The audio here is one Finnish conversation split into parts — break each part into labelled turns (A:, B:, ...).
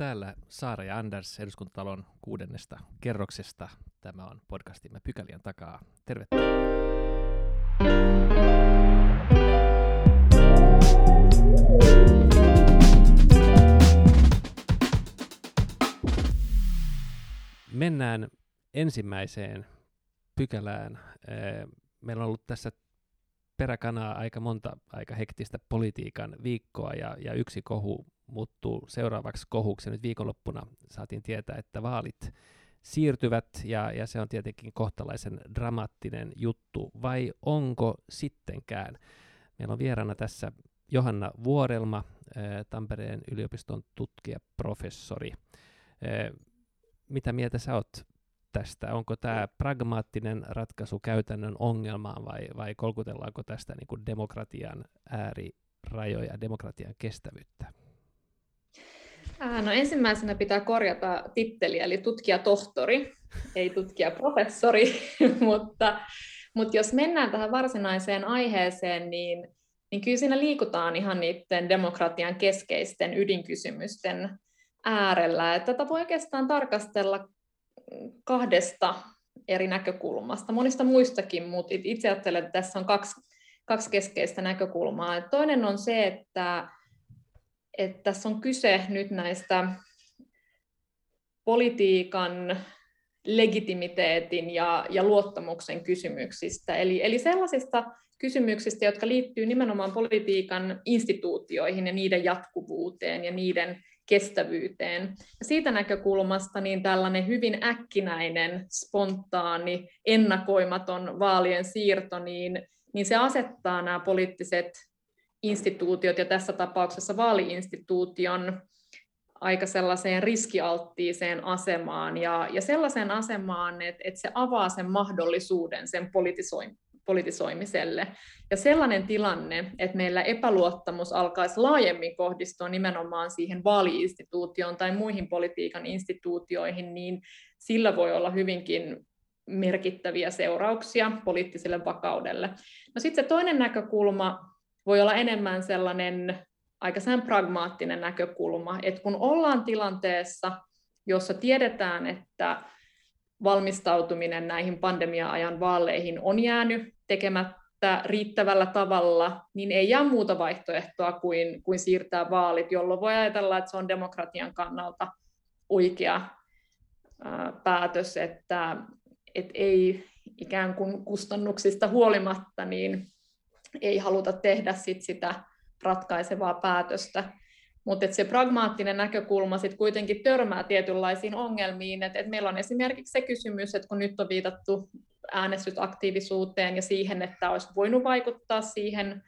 A: Täällä Saara ja Anders eduskuntatalon kuudennesta kerroksesta. Tämä on podcastimme Pykälien takaa. Tervetuloa. Mennään ensimmäiseen pykälään. Meillä on ollut tässä peräkanaa aika monta aika hektistä politiikan viikkoa ja, ja yksi kohu muuttuu seuraavaksi kohuksi. Nyt viikonloppuna saatiin tietää, että vaalit siirtyvät ja, ja se on tietenkin kohtalaisen dramaattinen juttu. Vai onko sittenkään? Meillä on vieraana tässä Johanna Vuorelma, Tampereen yliopiston tutkijaprofessori. Mitä mieltä sä oot tästä? Onko tämä pragmaattinen ratkaisu käytännön ongelmaan vai, vai kolkutellaanko tästä niin kuin demokratian äärirajoja, demokratian kestävyyttä?
B: No ensimmäisenä pitää korjata titteli, eli tutkijatohtori, ei tutkijaprofessori, mutta, mutta jos mennään tähän varsinaiseen aiheeseen, niin, niin kyllä siinä liikutaan ihan niiden demokratian keskeisten ydinkysymysten äärellä. Tätä voi oikeastaan tarkastella kahdesta eri näkökulmasta, monista muistakin, mutta itse ajattelen, että tässä on kaksi, kaksi keskeistä näkökulmaa. Toinen on se, että, että tässä on kyse nyt näistä politiikan legitimiteetin ja, ja luottamuksen kysymyksistä, eli, eli sellaisista kysymyksistä, jotka liittyy nimenomaan politiikan instituutioihin ja niiden jatkuvuuteen ja niiden kestävyyteen. Ja siitä näkökulmasta niin tällainen hyvin äkkinäinen, spontaani, ennakoimaton vaalien siirto, niin, niin se asettaa nämä poliittiset instituutiot ja tässä tapauksessa vaaliinstituution aika sellaiseen riskialttiiseen asemaan ja, ja sellaiseen asemaan, että, että se avaa sen mahdollisuuden sen politisoimiselle. Ja sellainen tilanne, että meillä epäluottamus alkaisi laajemmin kohdistua nimenomaan siihen vaaliinstituutioon tai muihin politiikan instituutioihin, niin sillä voi olla hyvinkin merkittäviä seurauksia poliittiselle vakaudelle. No sitten se toinen näkökulma voi olla enemmän sellainen aika sen pragmaattinen näkökulma, että kun ollaan tilanteessa, jossa tiedetään, että valmistautuminen näihin pandemia-ajan vaaleihin on jäänyt tekemättä riittävällä tavalla, niin ei jää muuta vaihtoehtoa kuin, kuin siirtää vaalit, jolloin voi ajatella, että se on demokratian kannalta oikea ää, päätös, että et ei ikään kuin kustannuksista huolimatta, niin ei haluta tehdä sit sitä ratkaisevaa päätöstä. Mutta se pragmaattinen näkökulma sitten kuitenkin törmää tietynlaisiin ongelmiin. Et, et meillä on esimerkiksi se kysymys, että kun nyt on viitattu äänestysaktiivisuuteen ja siihen, että olisi voinut vaikuttaa siihen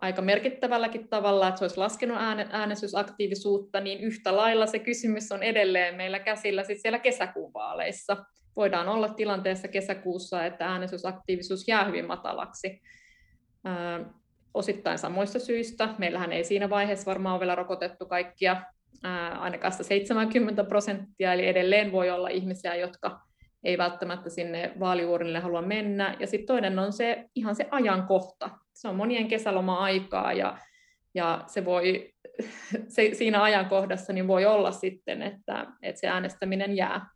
B: aika merkittävälläkin tavalla, että se olisi laskenut äänestysaktiivisuutta, niin yhtä lailla se kysymys on edelleen meillä käsillä sit siellä kesäkuun vaaleissa. Voidaan olla tilanteessa kesäkuussa, että äänestysaktiivisuus jää hyvin matalaksi osittain samoista syistä. Meillähän ei siinä vaiheessa varmaan ole vielä rokotettu kaikkia, ainakaan 70 prosenttia, eli edelleen voi olla ihmisiä, jotka ei välttämättä sinne vaaliuurnille halua mennä. Ja sitten toinen on se ihan se ajankohta. Se on monien kesäloma-aikaa ja, ja se voi, se, siinä ajankohdassa niin voi olla sitten, että, että se äänestäminen jää.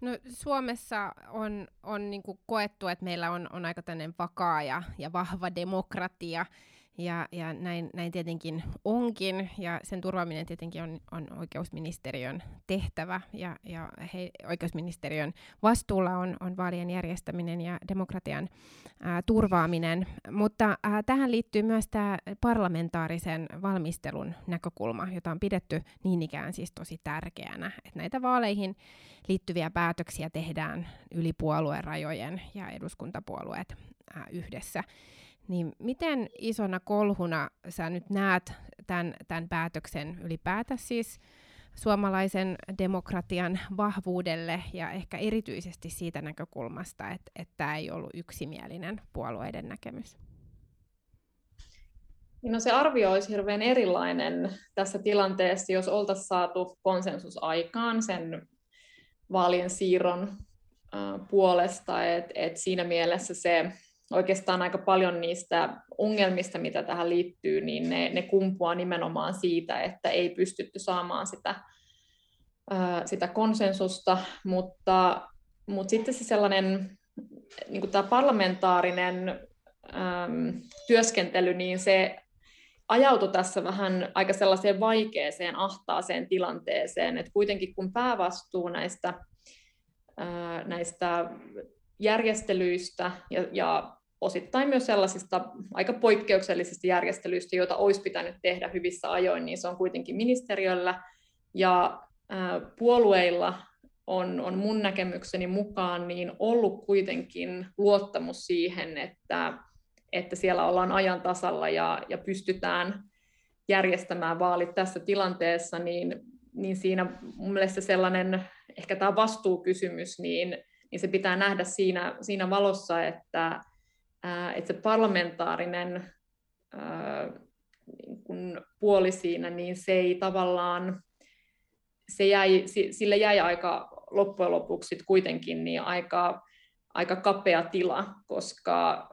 C: No, Suomessa on, on niin koettu, että meillä on, on aika vakaa ja, ja vahva demokratia, ja, ja näin, näin tietenkin onkin, ja sen turvaaminen tietenkin on, on oikeusministeriön tehtävä, ja, ja he, oikeusministeriön vastuulla on, on vaalien järjestäminen ja demokratian ää, turvaaminen. Mutta ää, tähän liittyy myös tämä parlamentaarisen valmistelun näkökulma, jota on pidetty niin ikään siis tosi tärkeänä, että näitä vaaleihin liittyviä päätöksiä tehdään yli puolueen rajojen ja eduskuntapuolueet ää, yhdessä. Niin miten isona kolhuna sä nyt näet tämän, tämän päätöksen ylipäätä siis suomalaisen demokratian vahvuudelle ja ehkä erityisesti siitä näkökulmasta, että, että tämä ei ollut yksimielinen puolueiden näkemys?
B: No se arvio olisi hirveän erilainen tässä tilanteessa, jos oltaisiin saatu konsensus aikaan sen vaalien siirron puolesta, että et siinä mielessä se oikeastaan aika paljon niistä ongelmista, mitä tähän liittyy, niin ne, ne kumpuaa nimenomaan siitä, että ei pystytty saamaan sitä, sitä konsensusta, mutta, mutta sitten se sellainen niin kuin tämä parlamentaarinen äm, työskentely, niin se ajautui tässä vähän aika sellaiseen vaikeeseen, ahtaaseen tilanteeseen, että kuitenkin kun päävastuu näistä, ää, näistä järjestelyistä ja, ja osittain myös sellaisista aika poikkeuksellisista järjestelyistä, joita olisi pitänyt tehdä hyvissä ajoin, niin se on kuitenkin ministeriöllä. Ja puolueilla on, on mun näkemykseni mukaan niin ollut kuitenkin luottamus siihen, että että siellä ollaan ajan tasalla ja, ja pystytään järjestämään vaalit tässä tilanteessa, niin, niin siinä mun mielestä sellainen, ehkä tämä vastuukysymys, niin, niin se pitää nähdä siinä, siinä valossa, että, että se parlamentaarinen niin kun puoli siinä, niin se ei tavallaan, se jäi, sille jäi aika loppujen lopuksi kuitenkin niin aika, aika kapea tila, koska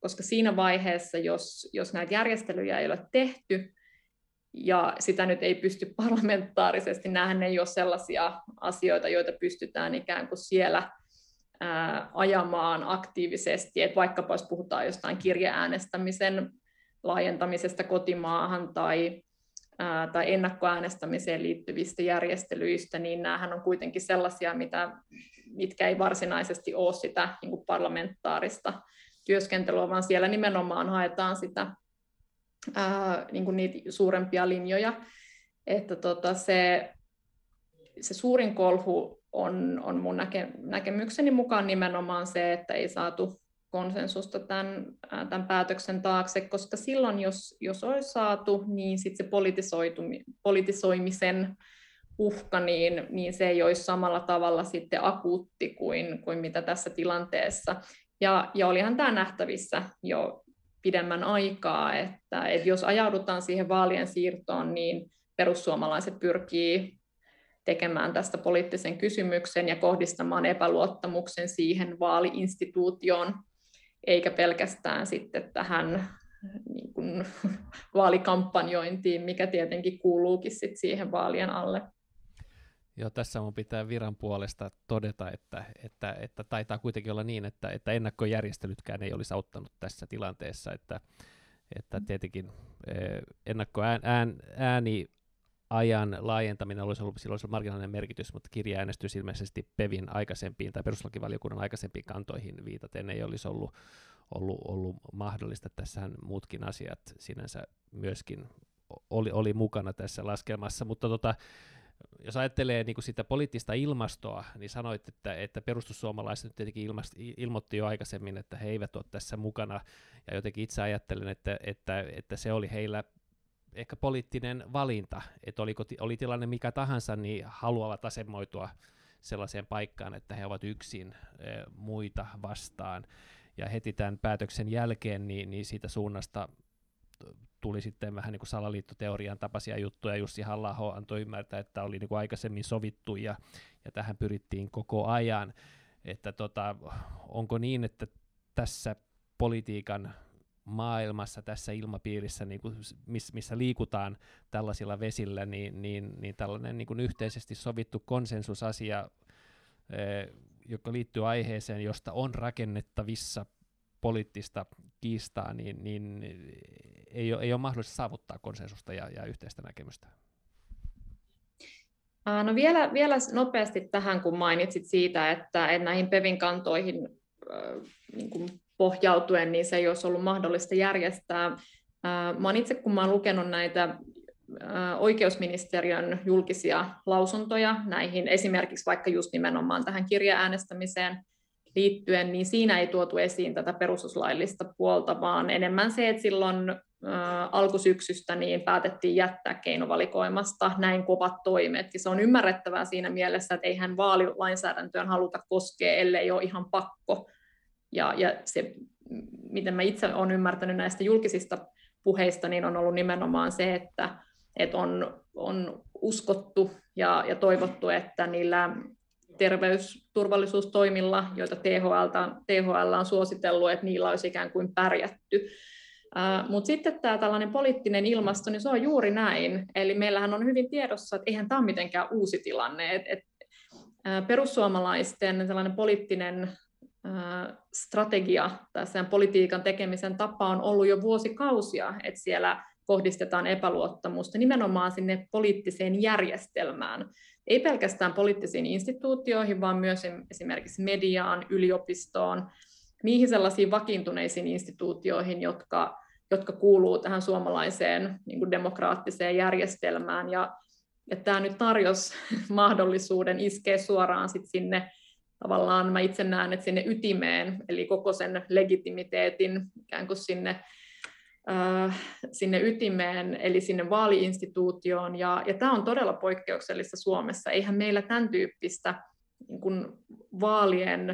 B: koska siinä vaiheessa, jos, jos näitä järjestelyjä ei ole tehty, ja sitä nyt ei pysty parlamentaarisesti, nähdä, ei ole sellaisia asioita, joita pystytään ikään kuin siellä ajamaan aktiivisesti, että vaikkapa jos puhutaan jostain kirjeäänestämisen laajentamisesta kotimaahan tai, ää, tai ennakkoäänestämiseen liittyvistä järjestelyistä, niin näähän on kuitenkin sellaisia, mitä, mitkä ei varsinaisesti ole sitä niin kuin parlamentaarista työskentelyä, vaan siellä nimenomaan haetaan sitä, ää, niin kuin niitä suurempia linjoja. Että tota se, se suurin kolhu on, on mun näke, näkemykseni mukaan nimenomaan se, että ei saatu konsensusta tämän, tämän päätöksen taakse, koska silloin, jos, jos olisi saatu, niin sitten se politisoimisen uhka, niin, niin se ei olisi samalla tavalla sitten akuutti kuin, kuin mitä tässä tilanteessa. Ja, ja olihan tämä nähtävissä jo pidemmän aikaa, että, että jos ajaudutaan siihen vaalien siirtoon, niin perussuomalaiset pyrkii tekemään tästä poliittisen kysymyksen ja kohdistamaan epäluottamuksen siihen vaaliinstituutioon, eikä pelkästään sitten tähän niin kuin, vaalikampanjointiin, mikä tietenkin kuuluukin sit siihen vaalien alle.
A: Joo, tässä mun pitää viran puolesta todeta, että, että, että taitaa kuitenkin olla niin, että, että ennakkojärjestelytkään ei olisi auttanut tässä tilanteessa, että, että tietenkin eh, ennakkoääni ajan laajentaminen olisi ollut, silloin marginaalinen merkitys, mutta kirjaäänestys ilmeisesti PEVin aikaisempiin tai perustuslakivaliokunnan aikaisempiin kantoihin viitaten ei olisi ollut, ollut, ollut mahdollista. Tässähän muutkin asiat sinänsä myöskin oli, oli mukana tässä laskelmassa, mutta tota, jos ajattelee niin kuin sitä poliittista ilmastoa, niin sanoit, että, että perustussuomalaiset nyt tietenkin ilmast, ilmoitti jo aikaisemmin, että he eivät ole tässä mukana, ja jotenkin itse ajattelen, että, että, että se oli heillä ehkä poliittinen valinta, että oliko, oli tilanne mikä tahansa, niin haluavat asemoitua sellaiseen paikkaan, että he ovat yksin e, muita vastaan. Ja heti tämän päätöksen jälkeen niin, niin siitä suunnasta tuli sitten vähän niin kuin salaliittoteorian tapaisia juttuja. Jussi halla antoi ymmärtää, että oli niin kuin aikaisemmin sovittu ja, ja tähän pyrittiin koko ajan. Että tota, onko niin, että tässä politiikan maailmassa, tässä ilmapiirissä, niin kuin, miss, missä liikutaan tällaisilla vesillä, niin, niin, niin tällainen niin kuin yhteisesti sovittu konsensusasia, eh, joka liittyy aiheeseen, josta on rakennettavissa poliittista kiistaa, niin, niin ei, ole, ei ole mahdollista saavuttaa konsensusta ja, ja yhteistä näkemystä?
B: No vielä, vielä nopeasti tähän, kun mainitsit siitä, että, näihin PEVin kantoihin niin kuin pohjautuen, niin se ei olisi ollut mahdollista järjestää. Mä itse, kun mä olen lukenut näitä oikeusministeriön julkisia lausuntoja näihin, esimerkiksi vaikka just nimenomaan tähän kirjaäänestämiseen, liittyen, niin siinä ei tuotu esiin tätä perustuslaillista puolta, vaan enemmän se, että silloin alkusyksystä niin päätettiin jättää keinovalikoimasta näin kovat toimet. Ja se on ymmärrettävää siinä mielessä, että eihän vaalilainsäädäntöön haluta koskea, ellei ole ihan pakko. Ja, ja se, miten mä itse olen ymmärtänyt näistä julkisista puheista, niin on ollut nimenomaan se, että, että on, on uskottu ja, ja toivottu, että niillä terveysturvallisuustoimilla, joita THL, THL on suositellut, että niillä olisi ikään kuin pärjätty. Mutta sitten tämä tällainen poliittinen ilmasto, niin se on juuri näin. Eli meillähän on hyvin tiedossa, että eihän tämä ole mitenkään uusi tilanne. Et, et, perussuomalaisten tällainen poliittinen strategia tai sen politiikan tekemisen tapa on ollut jo vuosikausia, että siellä kohdistetaan epäluottamusta nimenomaan sinne poliittiseen järjestelmään. Ei pelkästään poliittisiin instituutioihin, vaan myös esimerkiksi mediaan, yliopistoon, niihin sellaisiin vakiintuneisiin instituutioihin, jotka, jotka kuuluu tähän suomalaiseen niin kuin demokraattiseen järjestelmään. Ja, ja tämä nyt tarjosi mahdollisuuden iskeä suoraan sit sinne tavallaan mä itse näen, että sinne ytimeen, eli koko sen legitimiteetin ikään kuin sinne, äh, sinne ytimeen, eli sinne vaaliinstituutioon, ja, ja tämä on todella poikkeuksellista Suomessa. Eihän meillä tämän tyyppistä niin kuin vaalien,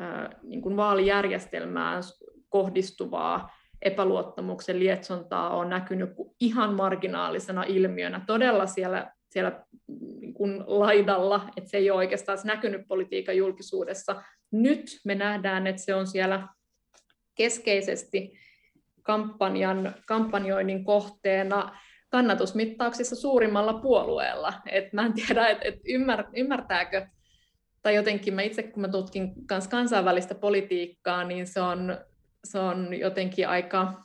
B: äh, niin kuin vaalijärjestelmään kohdistuvaa epäluottamuksen lietsontaa on näkynyt ihan marginaalisena ilmiönä todella siellä, siellä niin kuin laidalla, että se ei ole oikeastaan näkynyt politiikan julkisuudessa. Nyt me nähdään, että se on siellä keskeisesti kampanjan, kampanjoinnin kohteena kannatusmittauksissa suurimmalla puolueella. Et mä en tiedä, että et ymmär, ymmärtääkö, tai jotenkin mä itse kun mä tutkin kans kansainvälistä politiikkaa, niin se on, se on jotenkin aika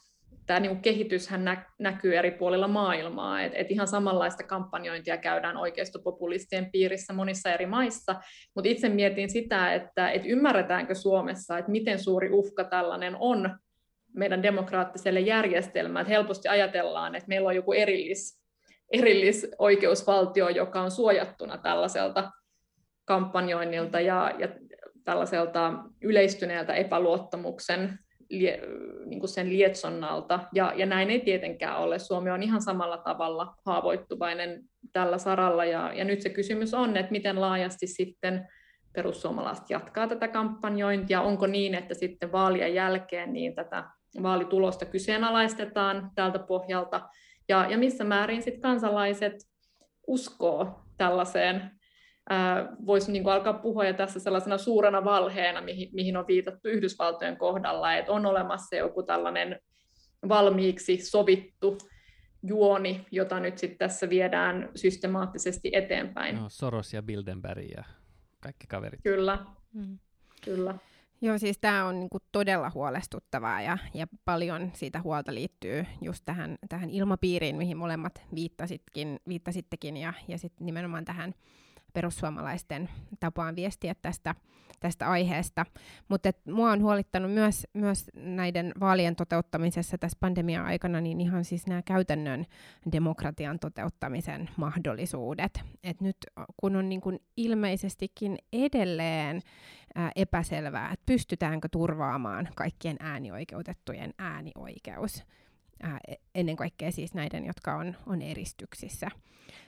B: tämä niin kehityshän nä- näkyy eri puolilla maailmaa, että et ihan samanlaista kampanjointia käydään oikeistopopulistien piirissä monissa eri maissa, mutta itse mietin sitä, että et ymmärretäänkö Suomessa, että miten suuri uhka tällainen on meidän demokraattiselle järjestelmään. Helposti ajatellaan, että meillä on joku erillis, erillisoikeusvaltio, joka on suojattuna tällaiselta kampanjoinnilta ja, ja tällaiselta yleistyneeltä epäluottamuksen lie, niin kuin sen lietsonnalta, ja, ja näin ei tietenkään ole. Suomi on ihan samalla tavalla haavoittuvainen tällä saralla, ja, ja nyt se kysymys on, että miten laajasti sitten perussuomalaiset jatkaa tätä kampanjointia, onko niin, että sitten vaalien jälkeen niin tätä vaalitulosta kyseenalaistetaan tältä pohjalta, ja, ja missä määrin sitten kansalaiset uskoo tällaiseen voisi niin kuin alkaa puhua jo tässä sellaisena suurena valheena, mihin, mihin on viitattu Yhdysvaltojen kohdalla, että on olemassa joku tällainen valmiiksi sovittu juoni, jota nyt sitten tässä viedään systemaattisesti eteenpäin.
A: No, Soros ja Bildenberg ja kaikki kaverit.
B: Kyllä, mm. kyllä.
C: Joo, siis tämä on niinku todella huolestuttavaa ja, ja paljon siitä huolta liittyy just tähän, tähän ilmapiiriin, mihin molemmat viittasitkin, viittasittekin ja, ja sitten nimenomaan tähän perussuomalaisten tapaan viestiä tästä, tästä aiheesta. Mutta mua on huolittanut myös, myös näiden vaalien toteuttamisessa tässä pandemia-aikana niin ihan siis nämä käytännön demokratian toteuttamisen mahdollisuudet. Et nyt kun on niin kun ilmeisestikin edelleen ää, epäselvää, että pystytäänkö turvaamaan kaikkien äänioikeutettujen äänioikeus, ää, e, ennen kaikkea siis näiden, jotka on, on eristyksissä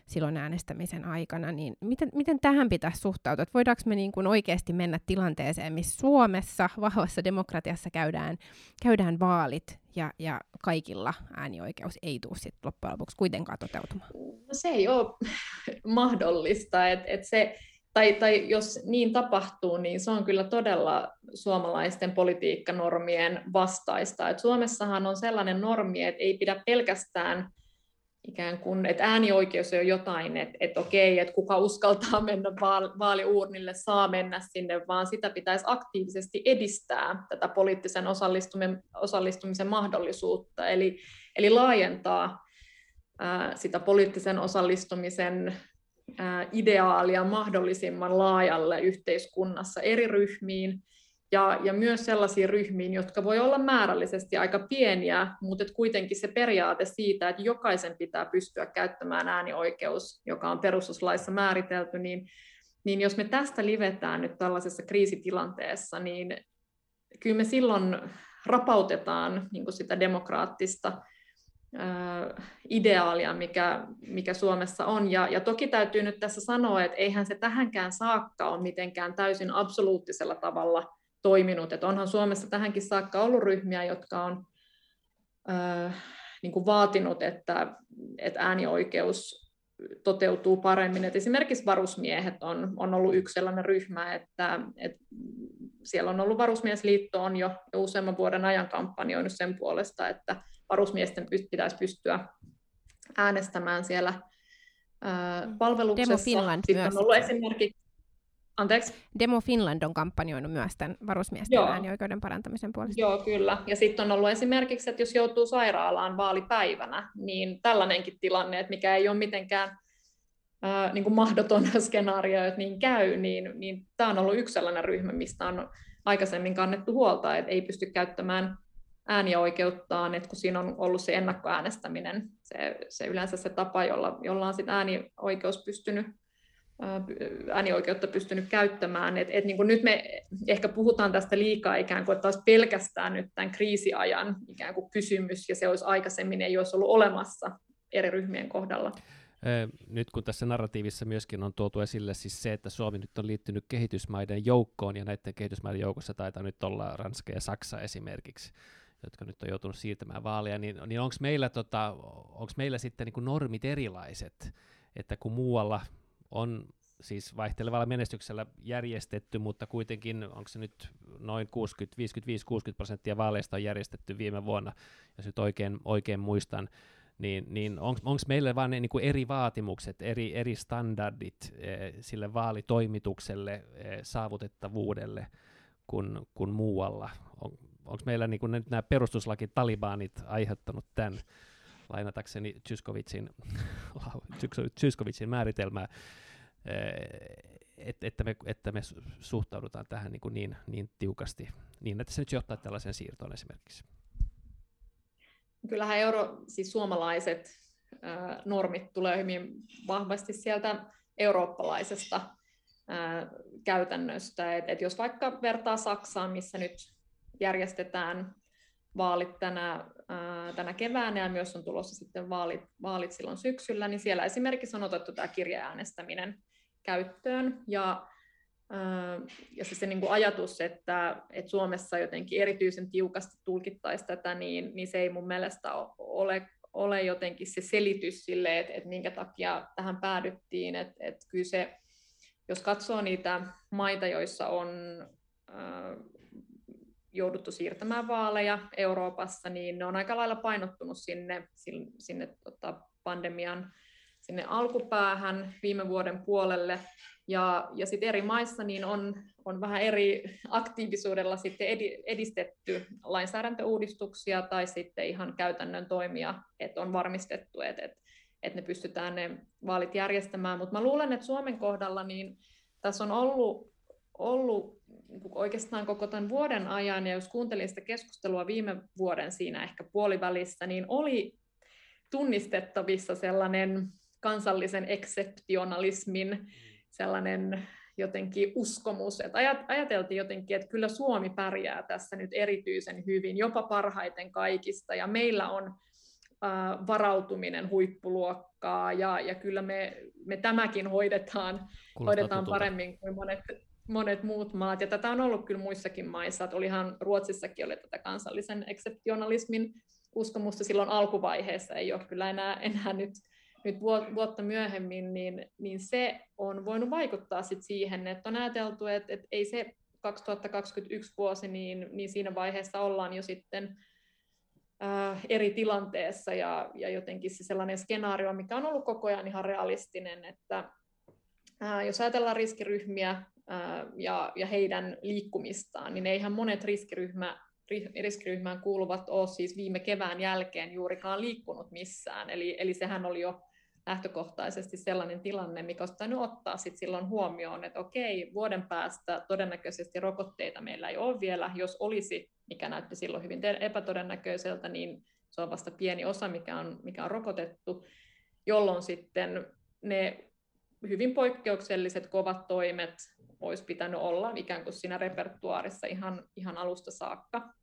C: silloin äänestämisen aikana, niin miten, miten tähän pitäisi suhtautua? Että voidaanko me niin kuin oikeasti mennä tilanteeseen, missä Suomessa vahvassa demokratiassa käydään, käydään vaalit ja, ja kaikilla äänioikeus ei tule sit loppujen lopuksi kuitenkaan toteutumaan?
B: No se ei ole mahdollista, että et se tai, tai jos niin tapahtuu, niin se on kyllä todella suomalaisten politiikkanormien vastaista. Et Suomessahan on sellainen normi, että ei pidä pelkästään ikään kuin, että äänioikeus on jotain, että, että okei, että kuka uskaltaa mennä vaaliuurnille, saa mennä sinne, vaan sitä pitäisi aktiivisesti edistää tätä poliittisen osallistumisen, osallistumisen mahdollisuutta, eli, eli laajentaa ää, sitä poliittisen osallistumisen ideaalia mahdollisimman laajalle yhteiskunnassa eri ryhmiin. Ja, ja myös sellaisiin ryhmiin, jotka voi olla määrällisesti aika pieniä, mutta kuitenkin se periaate siitä, että jokaisen pitää pystyä käyttämään äänioikeus, joka on perustuslaissa määritelty, niin, niin jos me tästä livetään nyt tällaisessa kriisitilanteessa, niin kyllä me silloin rapautetaan niin sitä demokraattista ideaalia, mikä, mikä Suomessa on. Ja, ja toki täytyy nyt tässä sanoa, että eihän se tähänkään saakka ole mitenkään täysin absoluuttisella tavalla toiminut. Että onhan Suomessa tähänkin saakka ollut ryhmiä, jotka on äh, niin kuin vaatinut, että, että äänioikeus toteutuu paremmin. Et esimerkiksi varusmiehet on, on ollut yksi sellainen ryhmä, että, että siellä on ollut varusmiesliitto on jo, jo useamman vuoden ajan kampanjoinut sen puolesta, että varusmiesten pitäisi pystyä äänestämään siellä mm. palveluksessa.
C: Demo Finland Sitten
B: myös. on ollut esimerkiksi Anteeksi?
C: Demo Finland on kampanjoinut myös tämän varusmiesten Joo. äänioikeuden parantamisen puolesta.
B: Joo, kyllä. Ja sitten on ollut esimerkiksi, että jos joutuu sairaalaan vaalipäivänä, niin tällainenkin tilanne, että mikä ei ole mitenkään äh, niin kuin mahdoton skenaario, että niin käy, niin, niin tämä on ollut yksi sellainen ryhmä, mistä on aikaisemmin kannettu huolta, että ei pysty käyttämään äänioikeuttaan, että kun siinä on ollut se ennakkoäänestäminen, se, se yleensä se tapa, jolla, jolla on sitten äänioikeus pystynyt äänioikeutta pystynyt käyttämään. Et, et niin kuin nyt me ehkä puhutaan tästä liikaa ikään kuin, että olisi pelkästään nyt tämän kriisiajan ikään kuin kysymys, ja se olisi aikaisemmin ei olisi ollut olemassa eri ryhmien kohdalla.
A: Nyt kun tässä narratiivissa myöskin on tuotu esille siis se, että Suomi nyt on liittynyt kehitysmaiden joukkoon, ja näiden kehitysmaiden joukossa taitaa nyt olla Ranska ja Saksa esimerkiksi, jotka nyt on joutunut siirtämään vaaleja, niin, niin onko meillä, tota, meillä sitten niin normit erilaiset, että kun muualla on siis vaihtelevalla menestyksellä järjestetty, mutta kuitenkin onko se nyt noin 60, 55-60 prosenttia vaaleista on järjestetty viime vuonna, jos nyt oikein, oikein muistan, niin, niin onko meillä vain niin kuin eri vaatimukset, eri, eri standardit eh, sille vaalitoimitukselle, eh, saavutettavuudelle kuin, kuin muualla? On, onko meillä niin kuin nyt nämä perustuslaki talibanit aiheuttanut tämän, lainatakseni Tyskovitsin määritelmää, että, että, me, että me suhtaudutaan tähän niin, kuin niin, niin tiukasti, niin että se nyt johtaa tällaisen siirtoon esimerkiksi.
B: Kyllähän euro, siis suomalaiset äh, normit tulee hyvin vahvasti sieltä eurooppalaisesta äh, käytännöstä. Et, et jos vaikka vertaa Saksaan, missä nyt järjestetään vaalit tänä, ää, tänä keväänä ja myös on tulossa sitten vaalit, vaalit silloin syksyllä, niin siellä esimerkiksi on otettu tämä kirjeäänestäminen käyttöön. Ja, ää, ja se, se niin kuin ajatus, että, että Suomessa jotenkin erityisen tiukasti tulkittaisi tätä, niin, niin se ei mun mielestä ole, ole jotenkin se selitys sille, että, että minkä takia tähän päädyttiin. Että, että kyllä se, jos katsoo niitä maita, joissa on jouduttu siirtämään vaaleja Euroopassa, niin ne on aika lailla painottunut sinne, sinne tota pandemian sinne alkupäähän viime vuoden puolelle. Ja, ja sitten eri maissa niin on, on vähän eri aktiivisuudella sitten edistetty lainsäädäntöuudistuksia tai sitten ihan käytännön toimia, että on varmistettu, että, että, että ne pystytään ne vaalit järjestämään. Mutta mä luulen, että Suomen kohdalla niin tässä on ollut, ollut oikeastaan koko tämän vuoden ajan, ja jos kuuntelin sitä keskustelua viime vuoden siinä ehkä puolivälissä, niin oli tunnistettavissa sellainen kansallisen ekseptionalismin sellainen jotenkin uskomus, että ajateltiin jotenkin, että kyllä Suomi pärjää tässä nyt erityisen hyvin, jopa parhaiten kaikista, ja meillä on varautuminen huippuluokkaa, ja, ja kyllä me, me tämäkin hoidetaan, hoidetaan paremmin kuin monet monet muut maat, ja tätä on ollut kyllä muissakin maissa, että olihan Ruotsissakin oli tätä kansallisen ekseptionalismin uskomusta silloin alkuvaiheessa, ei ole kyllä enää, enää nyt, nyt vuotta myöhemmin, niin, niin se on voinut vaikuttaa sit siihen, että on ajateltu, että, että ei se 2021 vuosi, niin, niin siinä vaiheessa ollaan jo sitten äh, eri tilanteessa ja, ja jotenkin se sellainen skenaario, mikä on ollut koko ajan ihan realistinen, että äh, jos ajatellaan riskiryhmiä, ja, ja heidän liikkumistaan, niin eihän monet riskiryhmä, riskiryhmään kuuluvat ole siis viime kevään jälkeen juurikaan liikkunut missään. Eli, eli sehän oli jo lähtökohtaisesti sellainen tilanne, mikä olisi pitänyt ottaa sit silloin huomioon, että okei, vuoden päästä todennäköisesti rokotteita meillä ei ole vielä. Jos olisi, mikä näytti silloin hyvin epätodennäköiseltä, niin se on vasta pieni osa, mikä on, mikä on rokotettu, jolloin sitten ne hyvin poikkeukselliset kovat toimet olisi pitänyt olla ikään kuin siinä repertuaarissa ihan, ihan alusta saakka.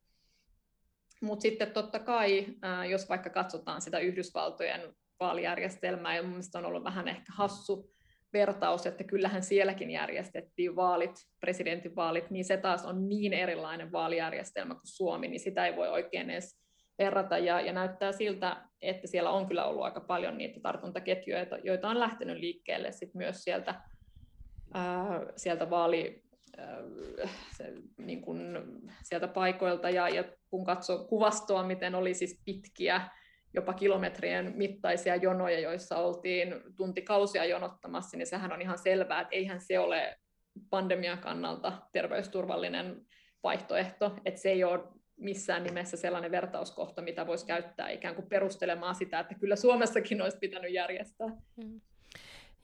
B: Mutta sitten totta kai, jos vaikka katsotaan sitä Yhdysvaltojen vaalijärjestelmää, ja mielestäni on ollut vähän ehkä hassu vertaus, että kyllähän sielläkin järjestettiin vaalit, presidentinvaalit, niin se taas on niin erilainen vaalijärjestelmä kuin Suomi, niin sitä ei voi oikein edes verrata, ja, ja näyttää siltä, että siellä on kyllä ollut aika paljon niitä tartuntaketjuja, joita on lähtenyt liikkeelle sit myös sieltä, ää, sieltä vaali, se, niin kun, sieltä paikoilta, ja, ja kun katsoo kuvastoa, miten oli siis pitkiä, jopa kilometrien mittaisia jonoja, joissa oltiin tuntikausia jonottamassa, niin sehän on ihan selvää, että eihän se ole pandemian kannalta terveysturvallinen vaihtoehto, että se ei ole missään nimessä sellainen vertauskohta, mitä voisi käyttää ikään kuin perustelemaan sitä, että kyllä Suomessakin olisi pitänyt järjestää. Mm.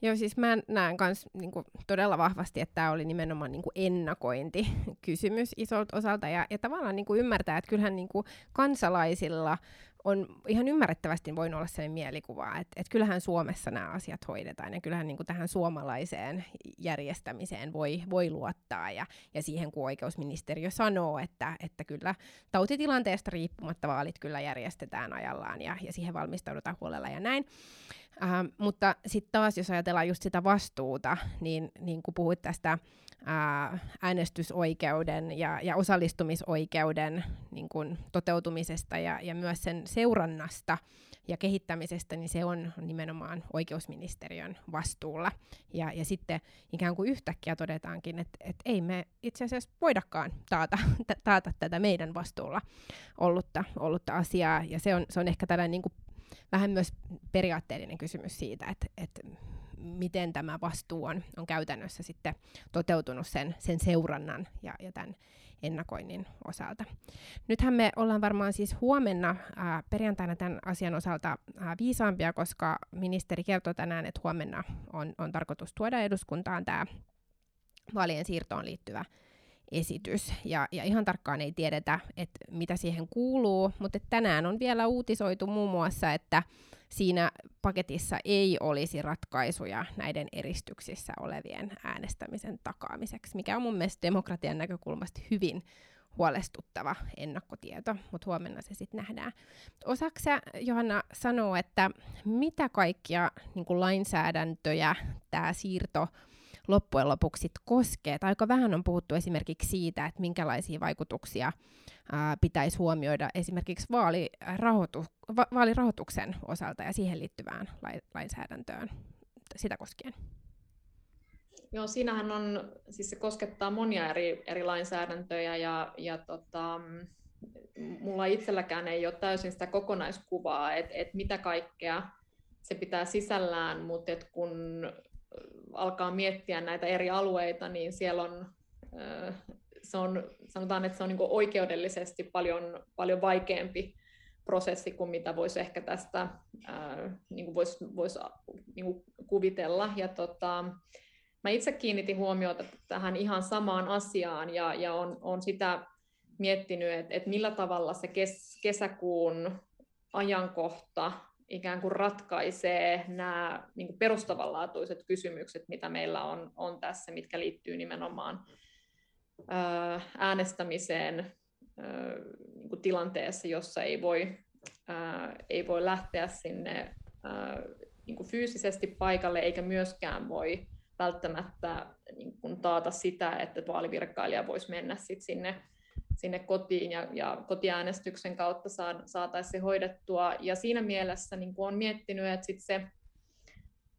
C: Joo, siis mä näen myös niin todella vahvasti, että tämä oli nimenomaan niin ennakointikysymys isolta osalta, ja, ja tavallaan niin ymmärtää, että kyllähän niin kansalaisilla on ihan ymmärrettävästi voinut olla sellainen mielikuva, että, että kyllähän Suomessa nämä asiat hoidetaan ja kyllähän niin kuin tähän suomalaiseen järjestämiseen voi, voi luottaa ja, ja siihen kun oikeusministeriö sanoo, että, että kyllä tautitilanteesta riippumatta vaalit kyllä järjestetään ajallaan ja, ja siihen valmistaudutaan huolella ja näin. Uh, mutta sitten taas, jos ajatellaan just sitä vastuuta, niin, niin kun puhuit tästä ää, äänestysoikeuden ja, ja osallistumisoikeuden niin kun, toteutumisesta ja, ja myös sen seurannasta ja kehittämisestä, niin se on nimenomaan oikeusministeriön vastuulla. Ja, ja sitten ikään kuin yhtäkkiä todetaankin, että, että ei me itse asiassa voidakaan taata, taata tätä meidän vastuulla ollutta, ollutta asiaa. Ja se on, se on ehkä tällainen niin kuin vähän myös periaatteellinen kysymys siitä, että, että miten tämä vastuu on, on käytännössä sitten toteutunut sen, sen seurannan ja, ja tämän ennakoinnin osalta. Nythän me ollaan varmaan siis huomenna ää, perjantaina tämän asian osalta ää, viisaampia, koska ministeri kertoi tänään, että huomenna on, on tarkoitus tuoda eduskuntaan tämä vaalien siirtoon liittyvä esitys. Ja, ja ihan tarkkaan ei tiedetä, että mitä siihen kuuluu, mutta tänään on vielä uutisoitu muun muassa, että siinä paketissa ei olisi ratkaisuja näiden eristyksissä olevien äänestämisen takaamiseksi, mikä on mun mielestä demokratian näkökulmasta hyvin huolestuttava ennakkotieto, mutta huomenna se sitten nähdään. Osaksi Johanna sanoo, että mitä kaikkia niin lainsäädäntöjä tämä siirto loppujen lopuksi koskee. Tai aika vähän on puhuttu esimerkiksi siitä, että minkälaisia vaikutuksia ää, pitäisi huomioida esimerkiksi vaalirahoitu, va- vaalirahoituksen osalta ja siihen liittyvään lai- lainsäädäntöön sitä koskien.
B: Joo, siinähän on, siis se koskettaa monia eri, eri lainsäädäntöjä ja, ja tota, mulla itselläkään ei ole täysin sitä kokonaiskuvaa, että et mitä kaikkea se pitää sisällään, mutta kun alkaa miettiä näitä eri alueita, niin siellä on, se on sanotaan, että se on niin oikeudellisesti paljon, paljon vaikeampi prosessi kuin mitä voisi ehkä tästä niin voisi vois, niin kuvitella. Ja tota, mä itse kiinnitin huomiota tähän ihan samaan asiaan ja, ja on, on sitä miettinyt, että, että millä tavalla se kes, kesäkuun ajankohta ikään kuin ratkaisee nämä niin kuin perustavanlaatuiset kysymykset, mitä meillä on, on tässä, mitkä liittyy nimenomaan äänestämiseen niin kuin tilanteessa, jossa ei voi, ei voi lähteä sinne niin kuin fyysisesti paikalle, eikä myöskään voi välttämättä niin kuin taata sitä, että vaalivirkailija voisi mennä sit sinne sinne kotiin ja, ja kotiäänestyksen kautta saataisiin se hoidettua. Ja siinä mielessä niin olen miettinyt, että sit se,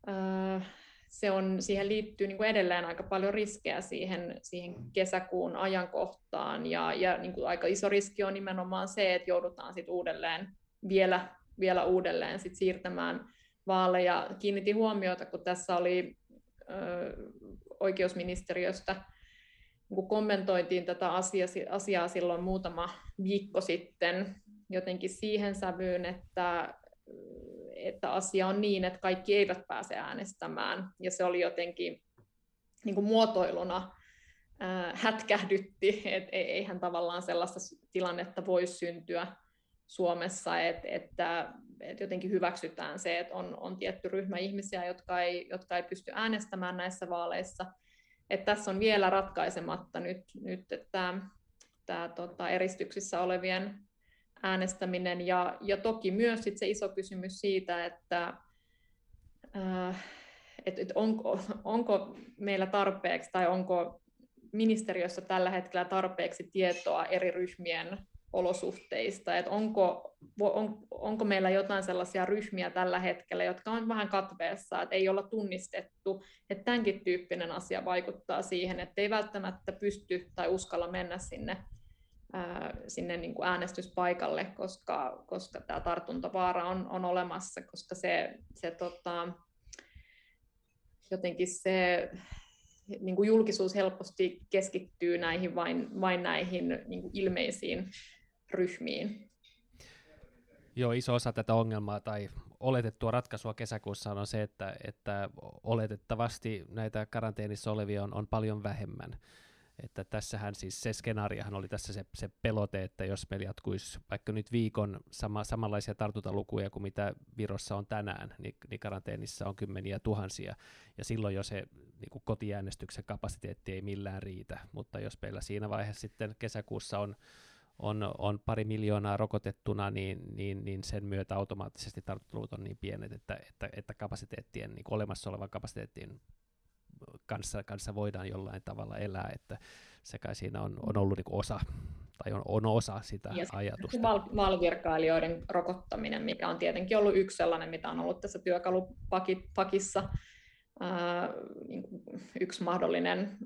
B: ää, se on, siihen liittyy niin kuin edelleen aika paljon riskejä siihen, siihen kesäkuun ajankohtaan. Ja, ja niin kuin aika iso riski on nimenomaan se, että joudutaan sit uudelleen vielä, vielä uudelleen sit siirtämään vaaleja. Kiinnitin huomiota, kun tässä oli ää, oikeusministeriöstä niin kommentoitiin tätä asiaa silloin muutama viikko sitten jotenkin siihen sävyyn, että, että asia on niin, että kaikki eivät pääse äänestämään. Ja se oli jotenkin niin kuin muotoiluna äh, hätkähdytti, että e-, eihän tavallaan sellaista tilannetta voi syntyä Suomessa, että, että, että jotenkin hyväksytään se, että on, on tietty ryhmä ihmisiä, jotka ei, jotka ei pysty äänestämään näissä vaaleissa – että tässä on vielä ratkaisematta nyt, nyt että tämä tota, eristyksissä olevien äänestäminen. Ja, ja toki myös sit se iso kysymys siitä, että äh, et, et onko, onko meillä tarpeeksi tai onko ministeriössä tällä hetkellä tarpeeksi tietoa eri ryhmien olosuhteista, että onko, on, onko meillä jotain sellaisia ryhmiä tällä hetkellä, jotka on vähän katveessa, että ei olla tunnistettu, että tämänkin tyyppinen asia vaikuttaa siihen, että ei välttämättä pysty tai uskalla mennä sinne, ää, sinne niin kuin äänestyspaikalle, koska, koska tämä tartuntavaara on, on olemassa, koska se, se tota, jotenkin se niin kuin julkisuus helposti keskittyy näihin vain, vain näihin niin kuin ilmeisiin ryhmiin.
A: Joo, iso osa tätä ongelmaa tai oletettua ratkaisua kesäkuussa on se, että, että oletettavasti näitä karanteenissa olevia on, on paljon vähemmän. Että tässähän siis se skenaariahan oli tässä se, se pelote, että jos meillä jatkuisi vaikka nyt viikon sama, samanlaisia tartuntalukuja kuin mitä Virossa on tänään, niin, niin karanteenissa on kymmeniä tuhansia. Ja silloin jo se niin kotiäänestyksen kapasiteetti ei millään riitä. Mutta jos meillä siinä vaiheessa sitten kesäkuussa on on, on pari miljoonaa rokotettuna, niin, niin, niin sen myötä automaattisesti tartuntaluvut on niin pienet, että, että, että kapasiteettien, niin olemassa olevan kapasiteettien kanssa, kanssa voidaan jollain tavalla elää, että se kai siinä on, on ollut niin osa tai on, on osa sitä ja ajatusta.
B: Val, valvirkailijoiden rokottaminen, mikä on tietenkin ollut yksi sellainen, mitä on ollut tässä työkalupakissa, ää, niin yksi mahdollinen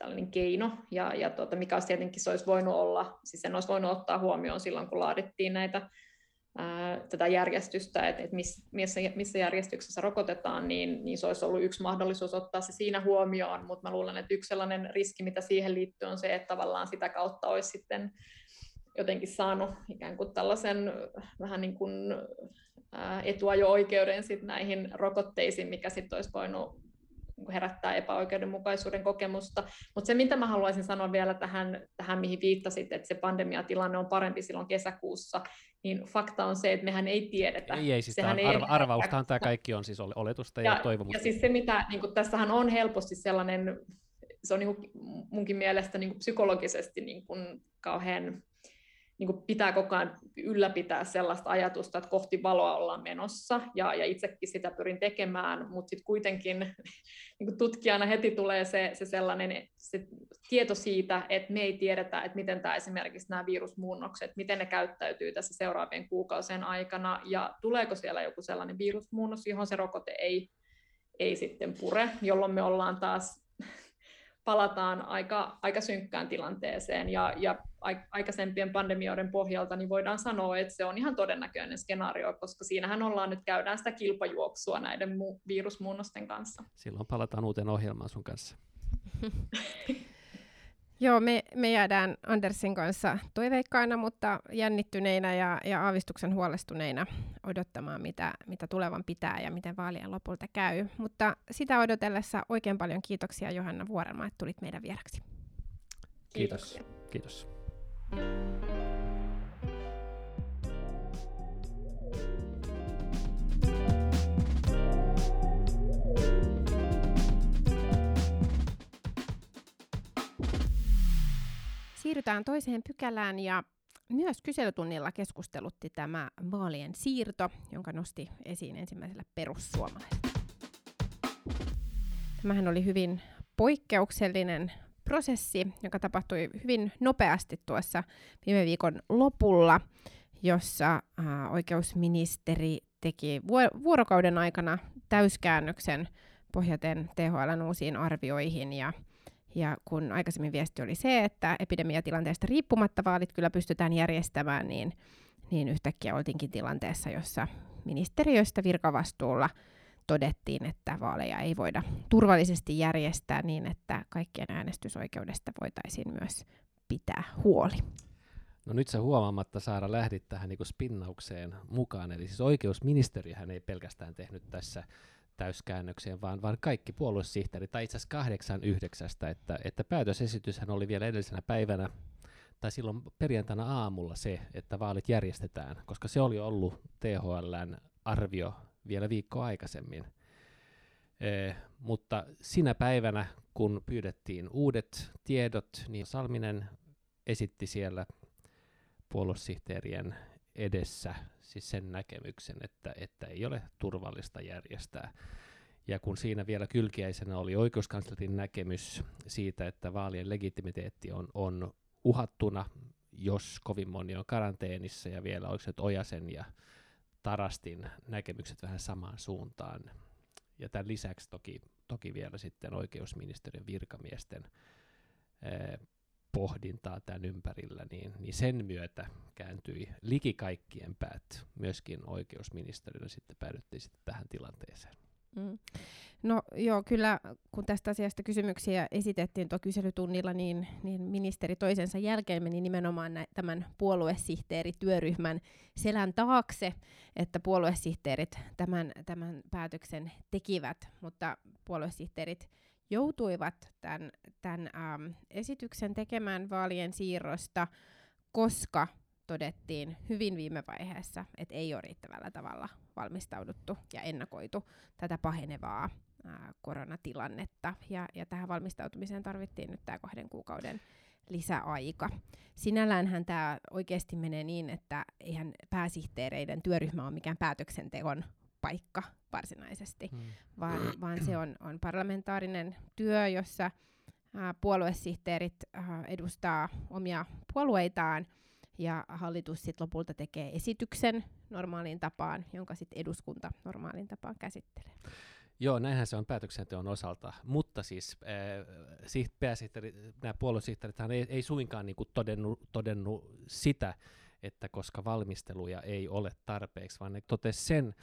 B: tällainen keino, ja, ja tuota, mikä olisi tietenkin se olisi voinut olla, siis sen olisi voinut ottaa huomioon silloin, kun laadittiin näitä, ää, tätä järjestystä, että et missä, missä järjestyksessä rokotetaan, niin, niin se olisi ollut yksi mahdollisuus ottaa se siinä huomioon, mutta mä luulen, että yksi sellainen riski, mitä siihen liittyy, on se, että tavallaan sitä kautta olisi sitten jotenkin saanut ikään kuin tällaisen vähän niin kuin etuajo-oikeuden sit näihin rokotteisiin, mikä sitten olisi voinut herättää epäoikeudenmukaisuuden kokemusta. Mutta se, mitä mä haluaisin sanoa vielä tähän, tähän, mihin viittasit, että se pandemiatilanne on parempi silloin kesäkuussa, niin fakta on se, että mehän ei tiedetä.
A: Ei, ei siis Sehän ei arva, arvaustahan tämä kaikki on siis oletusta ja, ja toivomusta.
B: Ja siis se, mitä, niin kuin, tässähän on helposti sellainen, se on niin kuin, munkin mielestä niin kuin psykologisesti niin kuin, kauhean niin kuin pitää koko ajan ylläpitää sellaista ajatusta, että kohti valoa ollaan menossa, ja, ja itsekin sitä pyrin tekemään, mutta sitten kuitenkin niin kuin tutkijana heti tulee se, se sellainen se tieto siitä, että me ei tiedetä, että miten tämä esimerkiksi nämä virusmuunnokset, miten ne käyttäytyy tässä seuraavien kuukausien aikana, ja tuleeko siellä joku sellainen virusmuunnos, johon se rokote ei, ei sitten pure, jolloin me ollaan taas palataan aika, aika synkkään tilanteeseen ja, ja aikaisempien pandemioiden pohjalta niin voidaan sanoa, että se on ihan todennäköinen skenaario, koska siinähän ollaan nyt käydään sitä kilpajuoksua näiden mu- virusmuunnosten kanssa.
A: Silloin palataan uuteen ohjelmaan sun kanssa.
C: Joo, me, me jäädään Andersin kanssa toiveikkaina, mutta jännittyneinä ja, ja aavistuksen huolestuneina odottamaan, mitä, mitä tulevan pitää ja miten vaalien lopulta käy. Mutta sitä odotellessa oikein paljon kiitoksia Johanna Vuorenmaa, että tulit meidän vieraksi.
A: Kiitos. Kiitos.
C: Siirrytään toiseen pykälään ja myös kyselytunnilla keskustelutti tämä vaalien siirto, jonka nosti esiin ensimmäisellä perussuomalaiset. Tämähän oli hyvin poikkeuksellinen prosessi, joka tapahtui hyvin nopeasti tuossa viime viikon lopulla, jossa oikeusministeri teki vuorokauden aikana täyskäännöksen pohjaten THLn uusiin arvioihin ja ja kun aikaisemmin viesti oli se, että epidemiatilanteesta riippumatta vaalit kyllä pystytään järjestämään, niin, niin yhtäkkiä oltiinkin tilanteessa, jossa ministeriöstä virkavastuulla todettiin, että vaaleja ei voida turvallisesti järjestää niin, että kaikkien äänestysoikeudesta voitaisiin myös pitää huoli.
A: No nyt sä huomaamatta Saara lähdit tähän niin spinnaukseen mukaan, eli siis oikeusministeriöhän ei pelkästään tehnyt tässä täyskäännökseen, vaan, vaan kaikki puoluesihteerit, tai itse asiassa kahdeksan yhdeksästä, että, että päätösesityshän oli vielä edellisenä päivänä, tai silloin perjantaina aamulla se, että vaalit järjestetään, koska se oli ollut THLn arvio vielä viikkoa aikaisemmin. E, mutta sinä päivänä, kun pyydettiin uudet tiedot, niin Salminen esitti siellä puoluesihteerien edessä siis sen näkemyksen, että, että ei ole turvallista järjestää. Ja kun siinä vielä kylkiäisenä oli oikeuskanslerin näkemys siitä, että vaalien legitimiteetti on, on uhattuna jos kovin moni on karanteenissa ja vielä se Ojasen ja Tarastin näkemykset vähän samaan suuntaan. Ja tämän lisäksi toki, toki vielä sitten oikeusministeriön virkamiesten ää, pohdintaa tämän ympärillä, niin, niin sen myötä kääntyi liki kaikkien päät, myöskin oikeusministeriön sitten päädyttiin sitten tähän tilanteeseen. Mm.
C: No joo, kyllä kun tästä asiasta kysymyksiä esitettiin tuo kyselytunnilla, niin, niin ministeri toisensa jälkeen meni nimenomaan nä- tämän puoluesihteerityöryhmän selän taakse, että puoluesihteerit tämän, tämän päätöksen tekivät, mutta puoluesihteerit joutuivat tämän, tämän ähm, esityksen tekemään vaalien siirrosta, koska todettiin hyvin viime vaiheessa, että ei ole riittävällä tavalla valmistauduttu ja ennakoitu tätä pahenevaa ää, koronatilannetta. Ja, ja tähän valmistautumiseen tarvittiin nyt tämä kahden kuukauden lisäaika. Sinälläänhän tämä oikeasti menee niin, että eihän pääsihteereiden työryhmä ole mikään päätöksenteon paikka varsinaisesti, hmm. vaan, vaan se on, on parlamentaarinen työ, jossa ää, puoluesihteerit ää, edustaa omia puolueitaan – ja hallitus sitten lopulta tekee esityksen normaaliin tapaan, jonka sitten eduskunta normaaliin tapaan käsittelee.
A: Joo, näinhän se on päätöksenteon osalta, mutta siis äh, pääsihteeri, nämä puoluesihteerithän ei, ei suinkaan niin todennut, todennut sitä, että koska valmisteluja ei ole tarpeeksi, vaan ne totesi sen,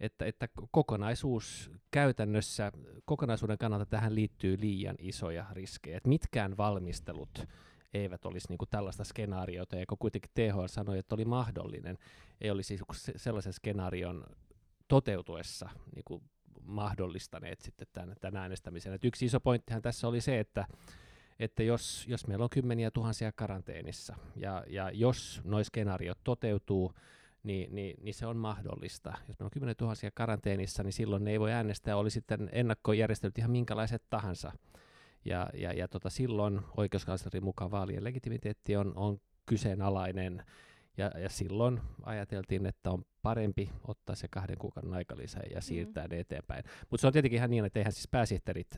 A: että, että kokonaisuus käytännössä, kokonaisuuden kannalta tähän liittyy liian isoja riskejä, että mitkään valmistelut eivät olisi niin kuin tällaista skenaariota, kun kuitenkin THL sanoi, että oli mahdollinen, ei olisi sellaisen skenaarion toteutuessa niin kuin mahdollistaneet sitten tämän, tämän äänestämisen. Et yksi iso pointtihan tässä oli se, että, että jos, jos meillä on kymmeniä tuhansia karanteenissa, ja, ja jos nuo skenaariot toteutuu, niin, niin, niin se on mahdollista. Jos meillä on kymmeniä tuhansia karanteenissa, niin silloin ne ei voi äänestää, oli sitten ennakkojärjestelyt ihan minkälaiset tahansa. Ja, ja, ja tota, silloin oikeuskanslerin mukaan vaalien legitimiteetti on, on kyseenalainen, ja, ja silloin ajateltiin, että on parempi ottaa se kahden kuukauden aikalisä ja mm. siirtää mm. ne eteenpäin. Mutta se on tietenkin ihan niin, että eihän siis pääsihteerit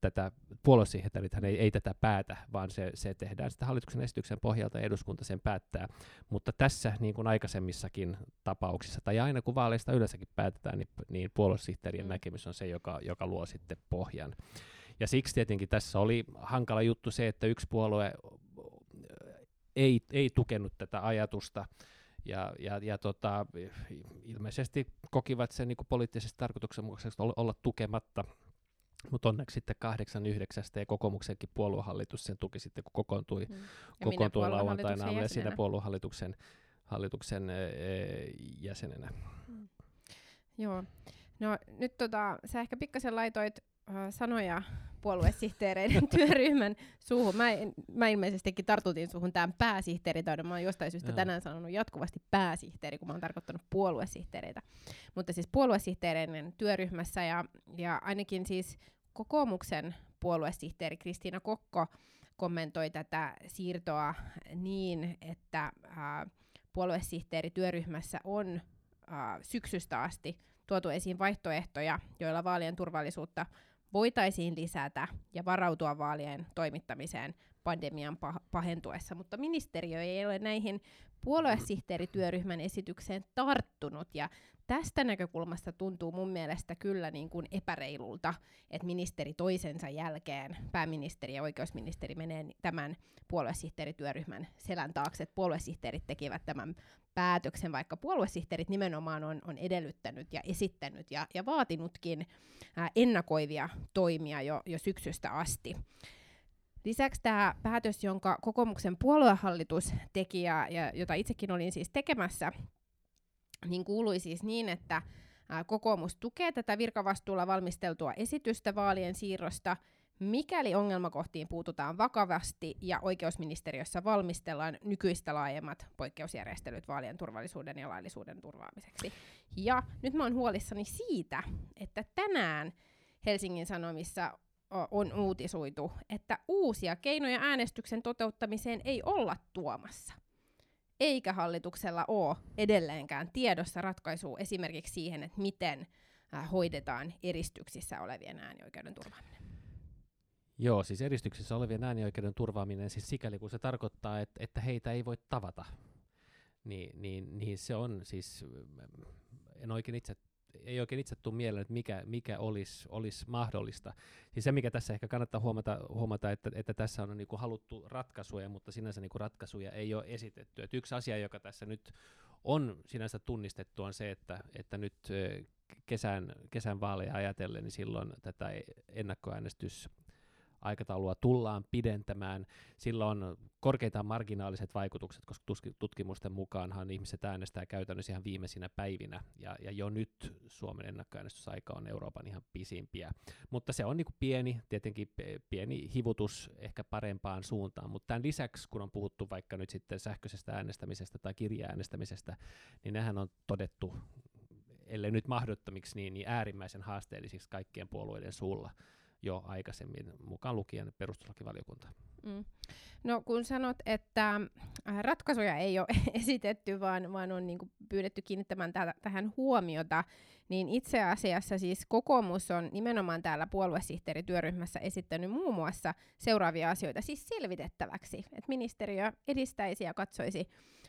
A: tätä, puoluesihteerit ei, ei tätä päätä, vaan se, se tehdään sitä hallituksen esityksen pohjalta ja eduskunta sen päättää. Mutta tässä, niin kuin aikaisemmissakin tapauksissa, tai aina kun vaaleista yleensäkin päätetään, niin, niin puoluesihteerien mm. näkemys on se, joka, joka luo sitten pohjan. Ja siksi tietenkin tässä oli hankala juttu se, että yksi puolue ei, ei tukenut tätä ajatusta, ja, ja, ja tota, ilmeisesti kokivat sen niin poliittisesti tarkoituksenmukaisesti olla, olla tukematta, mutta onneksi sitten 8.9. ja kokoomuksenkin puoluehallitus sen tuki sitten, kun kokoontui, mm. kokoontui lauantaina ja siinä puoluehallituksen hallituksen e, jäsenenä. Mm.
C: Joo. No nyt tota, sä ehkä pikkasen laitoit sanoja puoluesihteereiden työryhmän suuhun. Mä, mä ilmeisestikin tartutin suhun tämän pääsihteeritaudon. Mä oon jostain syystä Joo. tänään sanonut jatkuvasti pääsihteeri, kun mä oon tarkoittanut puoluesihteereitä. Mutta siis puoluesihteereiden työryhmässä ja, ja ainakin siis kokoomuksen puoluesihteeri Kristiina Kokko kommentoi tätä siirtoa niin, että ää, puoluesihteerityöryhmässä on ää, syksystä asti tuotu esiin vaihtoehtoja, joilla vaalien turvallisuutta voitaisiin lisätä ja varautua vaalien toimittamiseen pandemian pahentuessa, mutta ministeriö ei ole näihin puoluesihteerityöryhmän esitykseen tarttunut, ja tästä näkökulmasta tuntuu mun mielestä kyllä niin kuin epäreilulta, että ministeri toisensa jälkeen, pääministeri ja oikeusministeri menee tämän puoluesihteerityöryhmän selän taakse, että puoluesihteerit tekivät tämän päätöksen, vaikka puoluesihteerit nimenomaan on, on edellyttänyt ja esittänyt ja, ja vaatinutkin ää, ennakoivia toimia jo, jo syksystä asti. Lisäksi tämä päätös, jonka kokoomuksen puoluehallitus teki ja, ja jota itsekin olin siis tekemässä, niin kuului siis niin, että ää, kokoomus tukee tätä virkavastuulla valmisteltua esitystä vaalien siirrosta – Mikäli ongelmakohtiin puututaan vakavasti ja oikeusministeriössä valmistellaan nykyistä laajemmat poikkeusjärjestelyt vaalien turvallisuuden ja laillisuuden turvaamiseksi. Ja nyt mä oon huolissani siitä, että tänään Helsingin Sanomissa on uutisoitu, että uusia keinoja äänestyksen toteuttamiseen ei olla tuomassa. Eikä hallituksella ole edelleenkään tiedossa ratkaisua esimerkiksi siihen, että miten hoidetaan eristyksissä olevien äänioikeuden turvaaminen.
A: Joo, siis eristyksissä olevien äänioikeuden turvaaminen, siis sikäli kun se tarkoittaa, että, että heitä ei voi tavata, niin, niin, niin se on siis, en oikein itse ei oikein itse tule mieleen, että mikä, mikä olisi, olisi mahdollista. Siis se, mikä tässä ehkä kannattaa huomata, huomata että, että tässä on niin kuin haluttu ratkaisuja, mutta sinänsä niin kuin ratkaisuja ei ole esitetty. Et yksi asia, joka tässä nyt on sinänsä tunnistettu, on se, että, että nyt kesän, kesän vaaleja ajatellen, niin silloin tätä ennakkoäänestys aikataulua tullaan pidentämään. Sillä on korkeintaan marginaaliset vaikutukset, koska tutkimusten mukaanhan ihmiset äänestää käytännössä ihan viimeisinä päivinä, ja, ja jo nyt Suomen ennakkoäänestysaika on Euroopan ihan pisimpiä. Mutta se on niin kuin pieni, tietenkin pieni hivutus ehkä parempaan suuntaan, mutta tämän lisäksi, kun on puhuttu vaikka nyt sitten sähköisestä äänestämisestä tai kirjaäänestämisestä, niin nehän on todettu ellei nyt mahdottomiksi, niin, niin äärimmäisen haasteellisiksi kaikkien puolueiden suulla jo aikaisemmin, mukaan lukien perustuslakivaliokunta. Mm.
C: No kun sanot, että äh, ratkaisuja ei ole esitetty, vaan, vaan on niin pyydetty kiinnittämään täh- tähän huomiota, niin itse asiassa siis kokoomus on nimenomaan täällä puoluesihteerityöryhmässä esittänyt muun muassa seuraavia asioita siis selvitettäväksi, että ministeriö edistäisi ja katsoisi,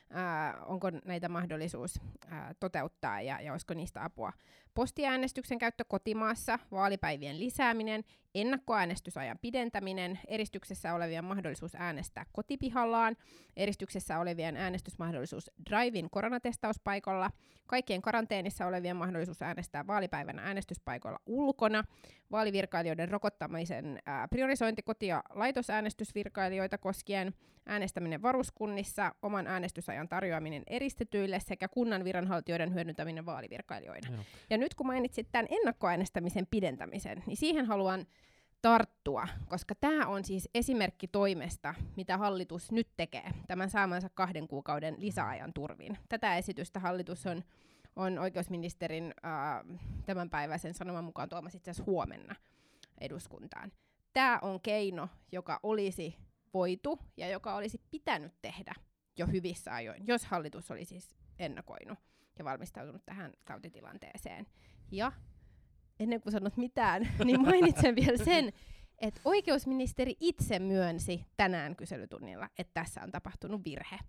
C: ää, onko näitä mahdollisuus ää, toteuttaa ja, ja olisiko niistä apua. Postiäänestyksen käyttö kotimaassa, vaalipäivien lisääminen, ennakkoäänestysajan pidentäminen, eristyksessä olevien mahdollisuus äänestää kotipihallaan, eristyksessä olevien äänestysmahdollisuus drive-in koronatestauspaikalla, kaikkien karanteenissa olevien mahdollisuus äänestää vaalipäivänä äänestyspaikoilla ulkona, vaalivirkailijoiden rokottamisen ää, priorisointi koti- ja laitosäänestysvirkailijoita koskien, äänestäminen varuskunnissa, oman äänestysajan tarjoaminen eristetyille sekä kunnan viranhaltijoiden hyödyntäminen vaalivirkailijoina. Joo. Ja nyt kun mainitsit tämän ennakkoäänestämisen pidentämisen, niin siihen haluan tarttua, koska tämä on siis esimerkki toimesta, mitä hallitus nyt tekee tämän saamansa kahden kuukauden lisäajan turvin. Tätä esitystä hallitus on, on oikeusministerin äh, tämänpäiväisen sanoman mukaan tuomassa itse asiassa huomenna eduskuntaan. Tämä on keino, joka olisi voitu ja joka olisi pitänyt tehdä jo hyvissä ajoin, jos hallitus olisi siis ennakoinut ja valmistautunut tähän tautitilanteeseen. Ja ennen kuin sanot mitään, niin mainitsen vielä sen, että oikeusministeri itse myönsi tänään kyselytunnilla, että tässä on tapahtunut virhe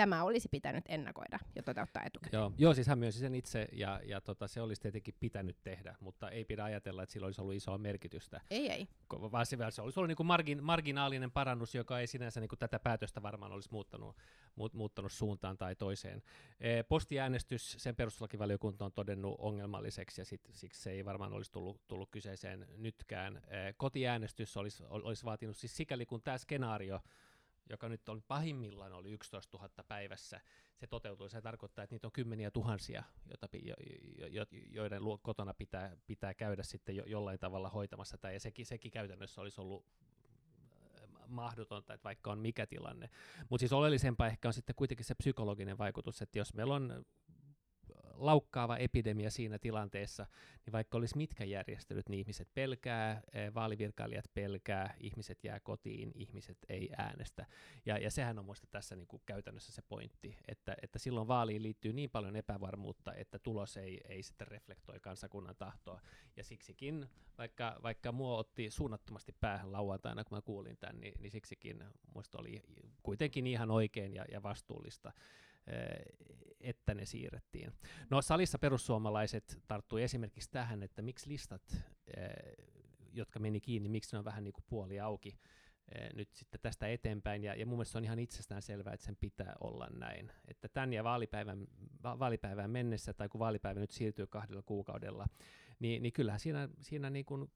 C: tämä olisi pitänyt ennakoida ja toteuttaa etukäteen.
A: Joo, Joo siis hän myönsi sen itse, ja, ja tota, se olisi tietenkin pitänyt tehdä, mutta ei pidä ajatella, että sillä olisi ollut isoa merkitystä.
C: Ei, ei.
A: Vaan se, se olisi ollut niin kuin margin, marginaalinen parannus, joka ei sinänsä niin kuin tätä päätöstä varmaan olisi muuttanut, muut, muuttanut suuntaan tai toiseen. E, postiäänestys, sen perustuslakivaliokunta on todennut ongelmalliseksi, ja sit, siksi se ei varmaan olisi tullut, tullut kyseeseen nytkään. E, kotiäänestys olisi, olisi vaatinut siis sikäli, kun tämä skenaario, joka nyt oli pahimmillaan oli 11 000 päivässä, se toteutui. Se tarkoittaa, että niitä on kymmeniä tuhansia, joita, jo, jo, joiden luo, kotona pitää, pitää käydä sitten jo, jollain tavalla hoitamassa tai ja sekin, sekin käytännössä olisi ollut äh, mahdotonta, että vaikka on mikä tilanne. Mutta siis oleellisempaa ehkä on sitten kuitenkin se psykologinen vaikutus, että jos meillä on laukkaava epidemia siinä tilanteessa, niin vaikka olisi mitkä järjestelyt, niin ihmiset pelkää, eh, vaalivirkailijat pelkää, ihmiset jää kotiin, ihmiset ei äänestä. Ja, ja sehän on minusta tässä niin kuin käytännössä se pointti, että, että silloin vaaliin liittyy niin paljon epävarmuutta, että tulos ei, ei sitten reflektoi kansakunnan tahtoa. Ja siksikin, vaikka, vaikka mua otti suunnattomasti päähän lauantaina, kun mä kuulin tämän, niin, niin siksikin minusta oli kuitenkin ihan oikein ja, ja vastuullista että ne siirrettiin. No salissa perussuomalaiset tarttui esimerkiksi tähän, että miksi listat, jotka meni kiinni, miksi ne on vähän niin kuin puoli auki nyt sitten tästä eteenpäin, ja, ja mun mielestä se on ihan itsestään selvää, että sen pitää olla näin. Että tämän ja vaalipäivän, va- mennessä, tai kun vaalipäivä nyt siirtyy kahdella kuukaudella, niin, niin kyllähän siinä, siinä niin kuin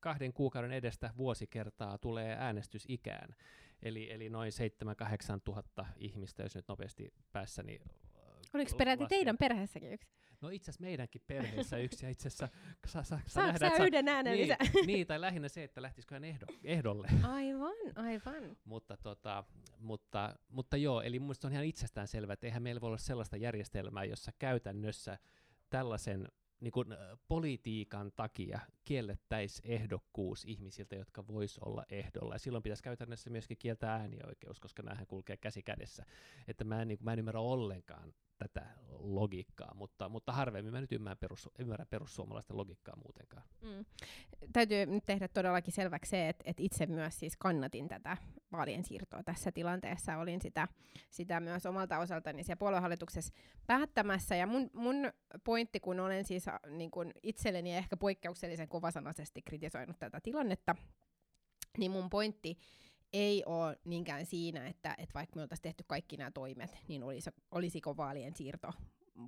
A: kahden kuukauden edestä vuosikertaa tulee äänestysikään. Eli, eli noin 7-8 tuhatta ihmistä, jos nyt nopeasti päässä, niin
C: Oliko peräti lasken. teidän perheessäkin yksi?
A: No itse asiassa meidänkin perheessä yksi, ja itse asiassa
C: sa, sa, sa nähdä, sä yhden äänen
A: niin, niin, tai lähinnä se, että lähtisikö hän ehdo, ehdolle.
C: Aivan, aivan.
A: mutta, tota, mutta, mutta joo, eli mun on ihan itsestään selvää, että eihän meillä voi olla sellaista järjestelmää, jossa käytännössä tällaisen niin kuin, politiikan takia kiellettäisiin ehdokkuus ihmisiltä, jotka vois olla ehdolla. Ja silloin pitäisi käytännössä myöskin kieltää äänioikeus, koska näähän kulkee käsi kädessä. Että mä en, niin kuin, mä en ymmärrä ollenkaan tätä logiikkaa, mutta, mutta harvemmin mä nyt ymmärrän, perus, ymmärrän perussuomalaisten logiikkaa muutenkaan. Mm.
C: Täytyy nyt tehdä todellakin selväksi se, että, että itse myös siis kannatin tätä vaalien siirtoa tässä tilanteessa. Olin sitä, sitä myös omalta osaltani siellä puoluehallituksessa päättämässä. Ja mun, mun pointti, kun olen siis niin kun itselleni ehkä poikkeuksellisen kovasanaisesti kritisoinut tätä tilannetta, niin mun pointti ei ole niinkään siinä, että, että vaikka me oltaisiin tehty kaikki nämä toimet, niin olisi, olisiko vaalien siirto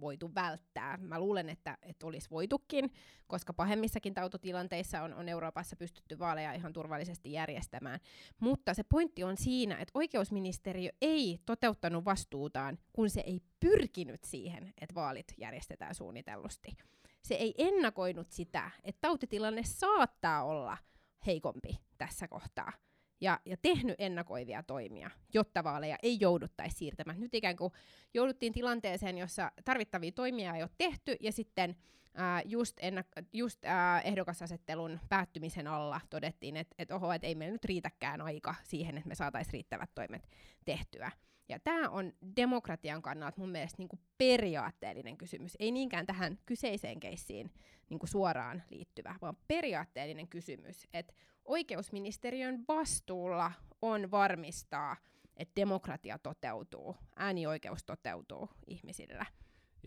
C: voitu välttää. Mä luulen, että, että olisi voitukin, koska pahemmissakin tautotilanteissa on, on Euroopassa pystytty vaaleja ihan turvallisesti järjestämään. Mutta se pointti on siinä, että oikeusministeriö ei toteuttanut vastuutaan, kun se ei pyrkinyt siihen, että vaalit järjestetään suunnitellusti. Se ei ennakoinut sitä, että tautitilanne saattaa olla heikompi tässä kohtaa ja, ja tehnyt ennakoivia toimia, jotta vaaleja ei jouduttaisi siirtämään. Nyt ikään kuin jouduttiin tilanteeseen, jossa tarvittavia toimia ei ole tehty, ja sitten ää, just, ennak- just ää, ehdokasasettelun päättymisen alla todettiin, että et oho, et ei meillä nyt riitäkään aika siihen, että me saataisiin riittävät toimet tehtyä. Ja tämä on demokratian kannalta mun mielestä niinku periaatteellinen kysymys, ei niinkään tähän kyseiseen keissiin niinku suoraan liittyvä, vaan periaatteellinen kysymys, että oikeusministeriön vastuulla on varmistaa, että demokratia toteutuu, äänioikeus toteutuu ihmisillä.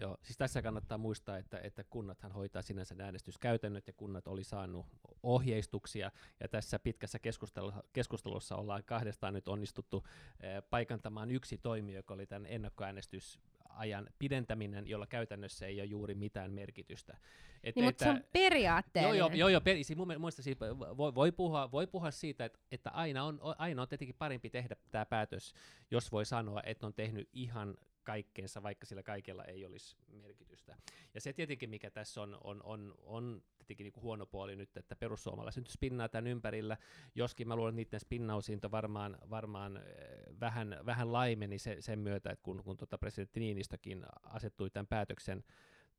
A: Joo, siis tässä kannattaa muistaa, että, että kunnathan hoitaa sinänsä äänestyskäytännöt ja kunnat oli saanut ohjeistuksia ja tässä pitkässä keskustelussa, keskustelussa ollaan kahdestaan nyt onnistuttu eh, paikantamaan yksi toimi, joka oli tämän ennakkoäänestys ajan pidentäminen, jolla käytännössä ei ole juuri mitään merkitystä.
C: Et, niin, mutta se on periaatteellinen.
A: Joo, joo, joo, joo per, siis mun mielestä siis voi, voi, puhua, voi puhua siitä, että, että aina, on, aina on tietenkin parempi tehdä tämä päätös, jos voi sanoa, että on tehnyt ihan kaikkeensa, vaikka sillä kaikella ei olisi merkitystä. Ja se tietenkin, mikä tässä on, on, on, on tietenkin niin kuin huono puoli nyt, että perussuomalaiset nyt spinnaa tämän ympärillä, joskin mä luulen, että niiden spinnausinto varmaan, varmaan vähän, vähän laimeni se, sen myötä, että kun, kun tuota presidentti Niinistökin asettui tämän päätöksen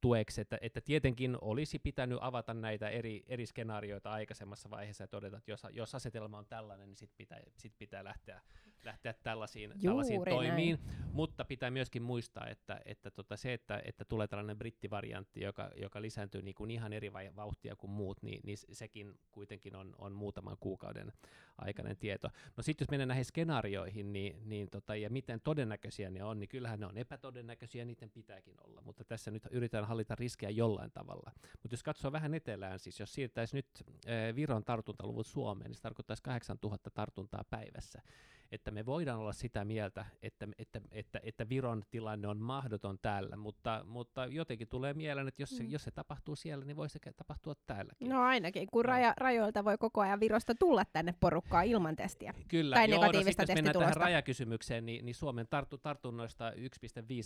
A: tueksi, että, että tietenkin olisi pitänyt avata näitä eri, eri skenaarioita aikaisemmassa vaiheessa ja todeta, että jos, jos asetelma on tällainen, niin sitten pitää, sit pitää lähteä, lähteä tällaisiin, tällaisiin toimiin. Näin. Mutta pitää myöskin muistaa, että, että tota se, että, että tulee tällainen brittivariantti, joka, joka lisääntyy niin kuin ihan eri vauhtia kuin muut, niin, niin sekin kuitenkin on, on muutaman kuukauden aikainen tieto. No sitten jos mennään näihin skenaarioihin, niin, niin tota, ja miten todennäköisiä ne on, niin kyllähän ne on epätodennäköisiä, niiden pitääkin olla, mutta tässä nyt yritetään hallita riskejä jollain tavalla. Mutta jos katsoo vähän etelään, siis jos siirtäisi nyt äh, Viron tartuntaluvut Suomeen, niin se tarkoittaisi 8000 tartuntaa päivässä että me voidaan olla sitä mieltä, että, että, että, että Viron tilanne on mahdoton täällä, mutta, mutta jotenkin tulee mieleen, että jos se, mm. jos se tapahtuu siellä, niin voi se tapahtua täälläkin.
C: No ainakin, kun raja, rajoilta voi koko ajan Virosta tulla tänne porukkaa ilman testiä.
A: Kyllä, tai joo, no, sit, jos mennään tähän rajakysymykseen, niin, niin Suomen tartu, tartunnoista 1,5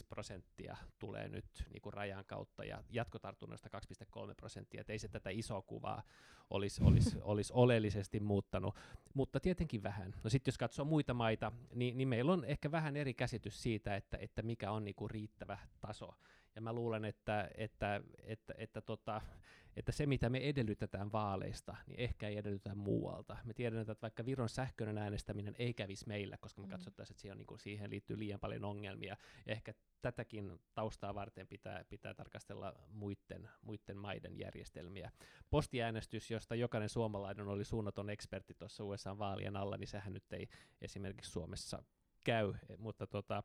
A: prosenttia tulee nyt niin kuin rajan kautta ja jatkotartunnoista 2,3 prosenttia, että ei se tätä isoa kuvaa olisi, olisi, olisi oleellisesti muuttanut, mutta tietenkin vähän. No sitten jos katsoo muita muita maita, niin, niin meillä on ehkä vähän eri käsitys siitä, että, että mikä on niinku riittävä taso. Ja mä luulen, että, että, että, että, tota, että se, mitä me edellytetään vaaleista, niin ehkä ei edellytetä muualta. Me tiedän, että vaikka Viron sähköinen äänestäminen ei kävisi meillä, koska me mm. katsottaisiin, että siihen, niin kuin, siihen liittyy liian paljon ongelmia. Ja ehkä tätäkin taustaa varten pitää, pitää tarkastella muiden, muiden maiden järjestelmiä. Postiäänestys, josta jokainen suomalainen oli suunnaton ekspertti tuossa USA-vaalien alla, niin sehän nyt ei esimerkiksi Suomessa käy, mutta tota,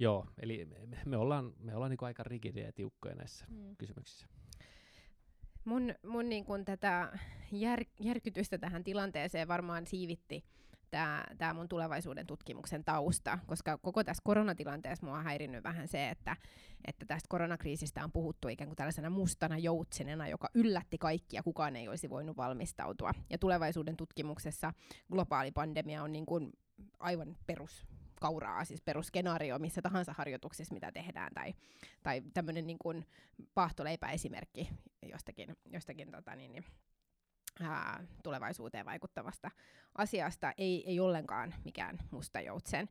A: Joo, eli me ollaan, me ollaan niin aika rigidejä ja tiukkoja näissä mm. kysymyksissä.
C: Mun, mun niin kun tätä jär, järkytystä tähän tilanteeseen varmaan siivitti tämä mun tulevaisuuden tutkimuksen tausta, koska koko tässä koronatilanteessa mua on häirinnyt vähän se, että, että tästä koronakriisistä on puhuttu ikään kuin tällaisena mustana joutsenena, joka yllätti kaikkia, kukaan ei olisi voinut valmistautua. Ja tulevaisuuden tutkimuksessa globaali pandemia on niin kuin aivan perus kauraa, siis perusskenaario missä tahansa harjoituksessa, mitä tehdään, tai, tai tämmöinen niin kuin paahtoleipäesimerkki jostakin, jostakin tota niin, niin, ää, tulevaisuuteen vaikuttavasta asiasta, ei, ei ollenkaan mikään musta joutsen.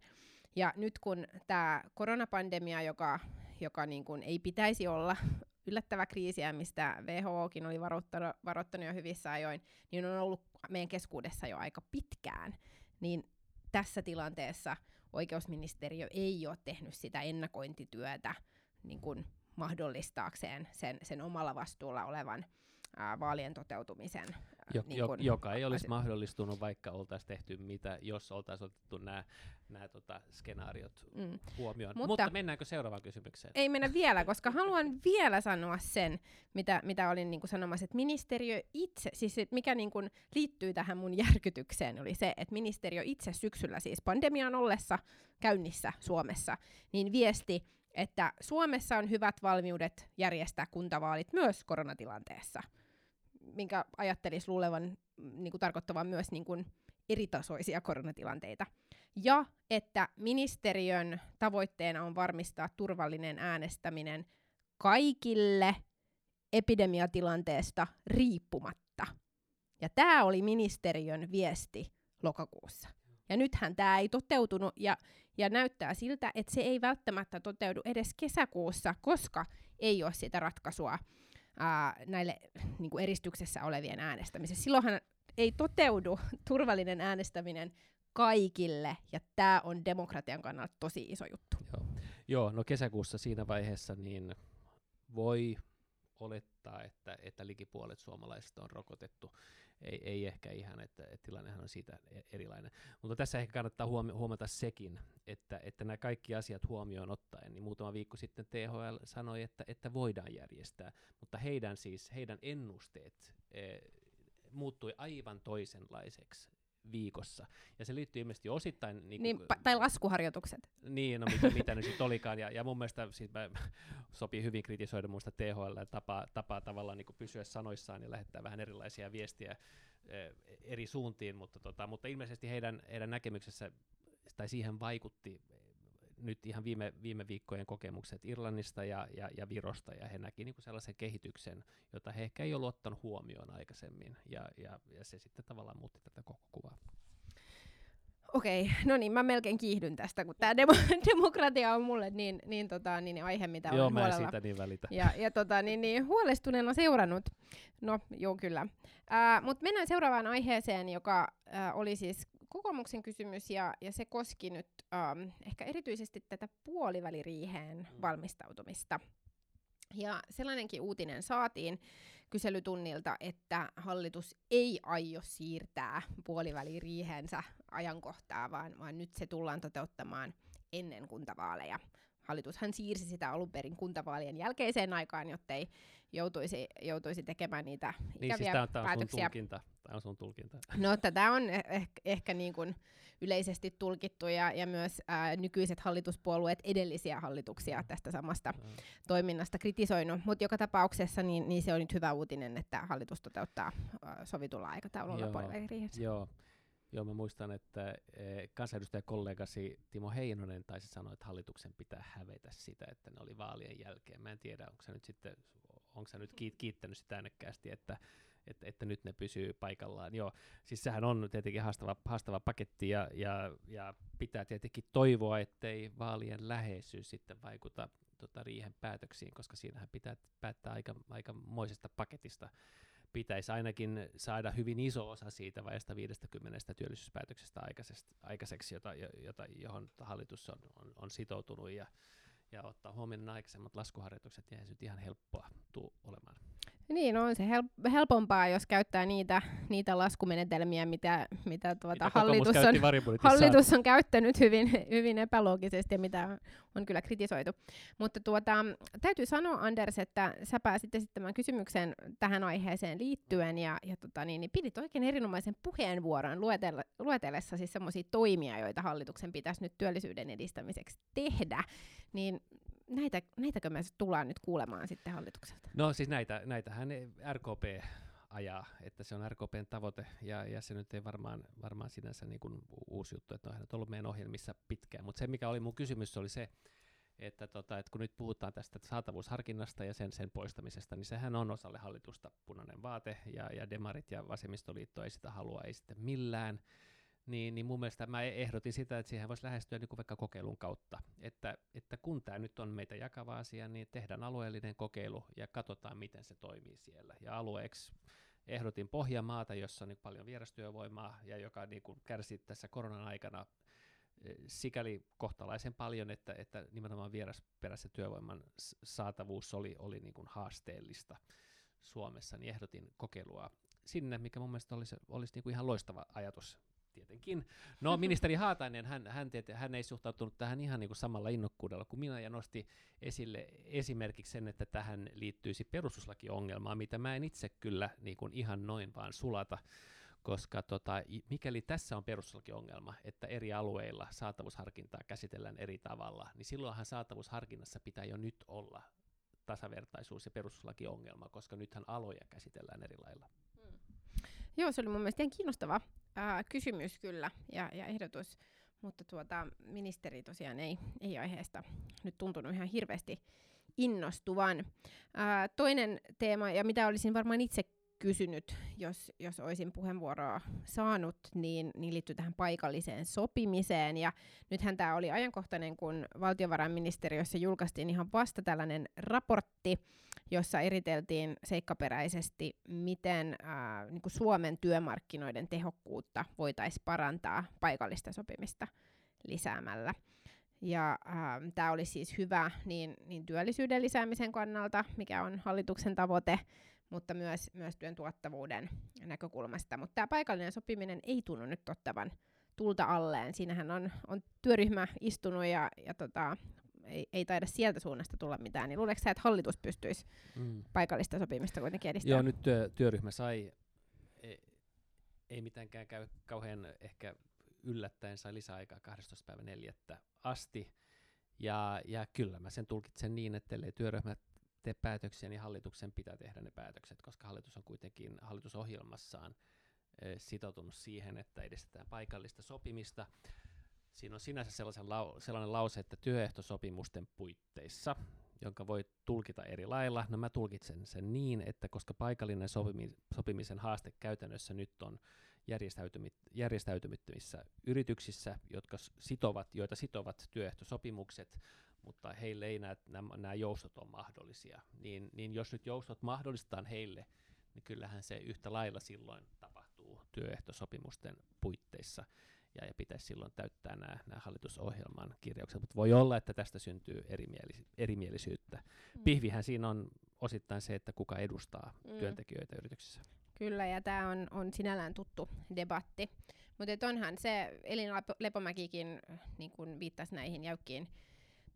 C: Ja nyt kun tämä koronapandemia, joka, joka niin kuin ei pitäisi olla yllättävä kriisi, mistä WHOkin oli varoittanut, varoittanut jo hyvissä ajoin, niin on ollut meidän keskuudessa jo aika pitkään, niin tässä tilanteessa oikeusministeriö ei ole tehnyt sitä ennakointityötä niin kuin mahdollistaakseen sen, sen omalla vastuulla olevan ää, vaalien toteutumisen.
A: Jo, niin jo, joka ei olisi mahdollistunut, vaikka oltaisiin tehty mitä, jos oltaisiin otettu nämä, nämä tota, skenaariot mm. huomioon. Mutta, Mutta mennäänkö seuraavaan kysymykseen?
C: Ei mennä vielä, koska haluan vielä sanoa sen, mitä, mitä olin niin kuin sanomassa, että ministeriö itse, siis mikä niin kuin liittyy tähän mun järkytykseen, oli se, että ministeriö itse syksyllä siis pandemian ollessa käynnissä Suomessa, niin viesti, että Suomessa on hyvät valmiudet järjestää kuntavaalit myös koronatilanteessa, minkä ajattelisi luulevan mm, niin kuin tarkoittavan myös niin kuin eritasoisia koronatilanteita. Ja että ministeriön tavoitteena on varmistaa turvallinen äänestäminen kaikille epidemiatilanteesta riippumatta. Ja tämä oli ministeriön viesti lokakuussa. Ja nythän tämä ei toteutunut ja, ja näyttää siltä, että se ei välttämättä toteudu edes kesäkuussa, koska ei ole sitä ratkaisua ää, näille niin kuin eristyksessä olevien äänestämisessä. Silloinhan ei toteudu turvallinen äänestäminen kaikille, ja tämä on demokratian kannalta tosi iso juttu.
A: Joo, Joo no kesäkuussa siinä vaiheessa niin voi olettaa, että, että likipuolet suomalaisista on rokotettu. Ei, ei ehkä ihan, että, että tilannehan on siitä e-, erilainen. Mutta tässä ehkä kannattaa huomata sekin, että, että nämä kaikki asiat huomioon ottaen, niin muutama viikko sitten THL sanoi, että, että voidaan järjestää, mutta heidän siis, heidän ennusteet e, muuttui aivan toisenlaiseksi viikossa. Ja se liittyy ilmeisesti osittain...
C: Niin, niin, tai laskuharjoitukset.
A: Niin, no mitä, mitä ne sitten olikaan. Ja, ja mun mielestä siis mä, sopii hyvin kritisoida muista THL tapaa, tapaa tavallaan niin pysyä sanoissaan ja lähettää vähän erilaisia viestiä eh, eri suuntiin, mutta, tota, mutta ilmeisesti heidän, heidän näkemyksessä tai siihen vaikutti nyt ihan viime, viime viikkojen kokemukset Irlannista ja, ja, ja Virosta, ja he näki niin kuin sellaisen kehityksen, jota he ehkä ei ollut ottanut huomioon aikaisemmin, ja, ja, ja se sitten tavallaan muutti tätä koko kuvaa.
C: Okei, no niin, mä melkein kiihdyn tästä, kun tämä demo- demokratia on mulle niin, niin, tota, niin aihe, mitä
A: joo,
C: olen
A: mä huolella siitä niin välitä.
C: Ja, ja tota, niin, niin, huolestuneena seurannut. No, joo, kyllä. Mutta mennään seuraavaan aiheeseen, joka ää, oli siis kokoomuksen kysymys, ja, ja se koski nyt ähm, ehkä erityisesti tätä puoliväliriiheen mm. valmistautumista. Ja sellainenkin uutinen saatiin kyselytunnilta, että hallitus ei aio siirtää puoliväliriihensä ajankohtaa, vaan, vaan nyt se tullaan toteuttamaan ennen kuntavaaleja. Hallitushan siirsi sitä alun perin kuntavaalien jälkeiseen aikaan, jotta ei joutuisi, joutuisi tekemään niitä
A: niin,
C: ikäviä
A: siis tämä on,
C: päätöksiä.
A: Sun tulkinta. Tämä on sun tulkinta.
C: No tätä on ehkä, ehkä niin kuin yleisesti tulkittu ja, ja myös ää, nykyiset hallituspuolueet edellisiä hallituksia tästä samasta no. toiminnasta kritisoinut, mutta joka tapauksessa niin, niin se on nyt hyvä uutinen, että hallitus toteuttaa ää, sovitulla aikataululla puoliväliriihessä.
A: Joo. Joo, mä muistan, että e, kansanedustajakollegasi Timo Heinonen taisi sanoa, että hallituksen pitää hävetä sitä, että ne oli vaalien jälkeen. Mä en tiedä, onko se nyt sitten, onko se nyt kiittänyt sitä äänekkäästi, että, että, että nyt ne pysyy paikallaan. Joo, siis sehän on tietenkin haastava, haastava paketti ja, ja, ja pitää tietenkin toivoa, ettei vaalien läheisyys sitten vaikuta tota, riihen päätöksiin, koska siinähän pitää päättää aika, aika moisesta paketista pitäisi ainakin saada hyvin iso osa siitä vajasta 50 työllisyyspäätöksestä aikaiseksi, jota, jota, johon hallitus on, on, on sitoutunut ja, ja ottaa huomioon aikaisemmat laskuharjoitukset, niin ei se nyt ihan helppoa tule olemaan.
C: Niin, on se hel- helpompaa, jos käyttää niitä, niitä laskumenetelmiä, mitä, mitä tuota hallitus, on, hallitus on käyttänyt hyvin, hyvin epäloogisesti ja mitä on kyllä kritisoitu. Mutta tuota, täytyy sanoa, Anders, että sä pääsit esittämään kysymyksen tähän aiheeseen liittyen ja, ja tota, niin, niin pidit oikein erinomaisen puheenvuoron luetelle, luetellessa siis sellaisia toimia, joita hallituksen pitäisi nyt työllisyyden edistämiseksi tehdä. Niin näitä, näitäkö me tullaan nyt kuulemaan sitten hallitukselta?
A: No siis näitä, näitähän RKP ajaa, että se on RKPn tavoite, ja, ja se nyt ei varmaan, varmaan sinänsä niin kuin uusi juttu, että on ollut meidän ohjelmissa pitkään, mutta se mikä oli mun kysymys oli se, että, tota, että kun nyt puhutaan tästä saatavuusharkinnasta ja sen, sen poistamisesta, niin sehän on osalle hallitusta punainen vaate, ja, ja demarit ja vasemmistoliitto ei sitä halua, ei sitten millään, niin, niin mun mielestä mä ehdotin sitä, että siihen voisi lähestyä niin kuin vaikka kokeilun kautta. Että, että kun tämä nyt on meitä jakava asia, niin tehdään alueellinen kokeilu ja katsotaan, miten se toimii siellä. Ja alueeksi ehdotin Pohjanmaata, jossa on niin paljon vierastyövoimaa ja joka niin kuin kärsi tässä koronan aikana sikäli kohtalaisen paljon, että, että nimenomaan vierasperäisen työvoiman saatavuus oli, oli niin kuin haasteellista Suomessa, niin ehdotin kokeilua sinne, mikä mun mielestä olisi, olisi niin kuin ihan loistava ajatus tietenkin. No ministeri Haatainen, hän, hän, tiety, hän ei suhtautunut tähän ihan niin kuin samalla innokkuudella kuin minä ja nosti esille esimerkiksi sen, että tähän liittyisi perustuslakiongelmaa, mitä mä en itse kyllä niin kuin ihan noin vaan sulata, koska tota, mikäli tässä on perustuslakiongelma, että eri alueilla saatavuusharkintaa käsitellään eri tavalla, niin silloinhan saatavuusharkinnassa pitää jo nyt olla tasavertaisuus- ja perustuslakiongelma, koska nythän aloja käsitellään eri lailla. Hmm.
C: Joo, se oli mun mielestä ihan kiinnostava ää, kysymys kyllä ja, ja ehdotus, mutta tuota, ministeri tosiaan ei, ei aiheesta nyt tuntunut ihan hirveästi innostuvan. Ää, toinen teema, ja mitä olisin varmaan itse kysynyt, jos, jos olisin puheenvuoroa saanut, niin, niin liittyy tähän paikalliseen sopimiseen. Ja nythän tämä oli ajankohtainen, kun valtiovarainministeriössä julkaistiin ihan vasta tällainen raportti, jossa eriteltiin seikkaperäisesti, miten ää, niin kuin Suomen työmarkkinoiden tehokkuutta voitaisiin parantaa paikallista sopimista lisäämällä. Ja äh, tämä oli siis hyvä niin, niin työllisyyden lisäämisen kannalta, mikä on hallituksen tavoite, mutta myös, myös työn tuottavuuden näkökulmasta. Mutta tämä paikallinen sopiminen ei tunnu nyt ottavan tulta alleen. Siinähän on, on työryhmä istunut ja, ja tota, ei, ei taida sieltä suunnasta tulla mitään. Niin luuletko sä, että hallitus pystyisi mm. paikallista sopimista kuitenkin edistämään?
A: Joo, nyt työ, työryhmä sai, ei, ei mitenkään käy kauhean ehkä yllättäen, sai lisäaikaa 12.4. asti. Ja, ja kyllä mä sen tulkitsen niin, että ellei työryhmä tee päätöksiä, niin hallituksen pitää tehdä ne päätökset, koska hallitus on kuitenkin hallitusohjelmassaan sitoutunut siihen, että edistetään paikallista sopimista. Siinä on sinänsä sellaisen lau- sellainen lause, että työehtosopimusten puitteissa, jonka voi tulkita eri lailla. No mä tulkitsen sen niin, että koska paikallinen sopimi- sopimisen haaste käytännössä nyt on järjestäytymi- järjestäytymättömissä yrityksissä, jotka sitovat, joita sitovat työehtosopimukset, mutta heille ei nämä, nämä, nämä joustot ole mahdollisia. Niin, niin jos nyt joustot mahdollistetaan heille, niin kyllähän se yhtä lailla silloin tapahtuu työehtosopimusten puitteissa ja, ja pitäisi silloin täyttää nämä, nämä hallitusohjelman kirjaukset, mutta voi olla, että tästä syntyy erimielis- erimielisyyttä. Mm. Pihvihän siinä on osittain se, että kuka edustaa mm. työntekijöitä yrityksissä.
C: Kyllä, ja tämä on, on sinällään tuttu debatti. Mutta onhan se, Elina Lepomäkikin niin kun viittasi näihin jäykkiin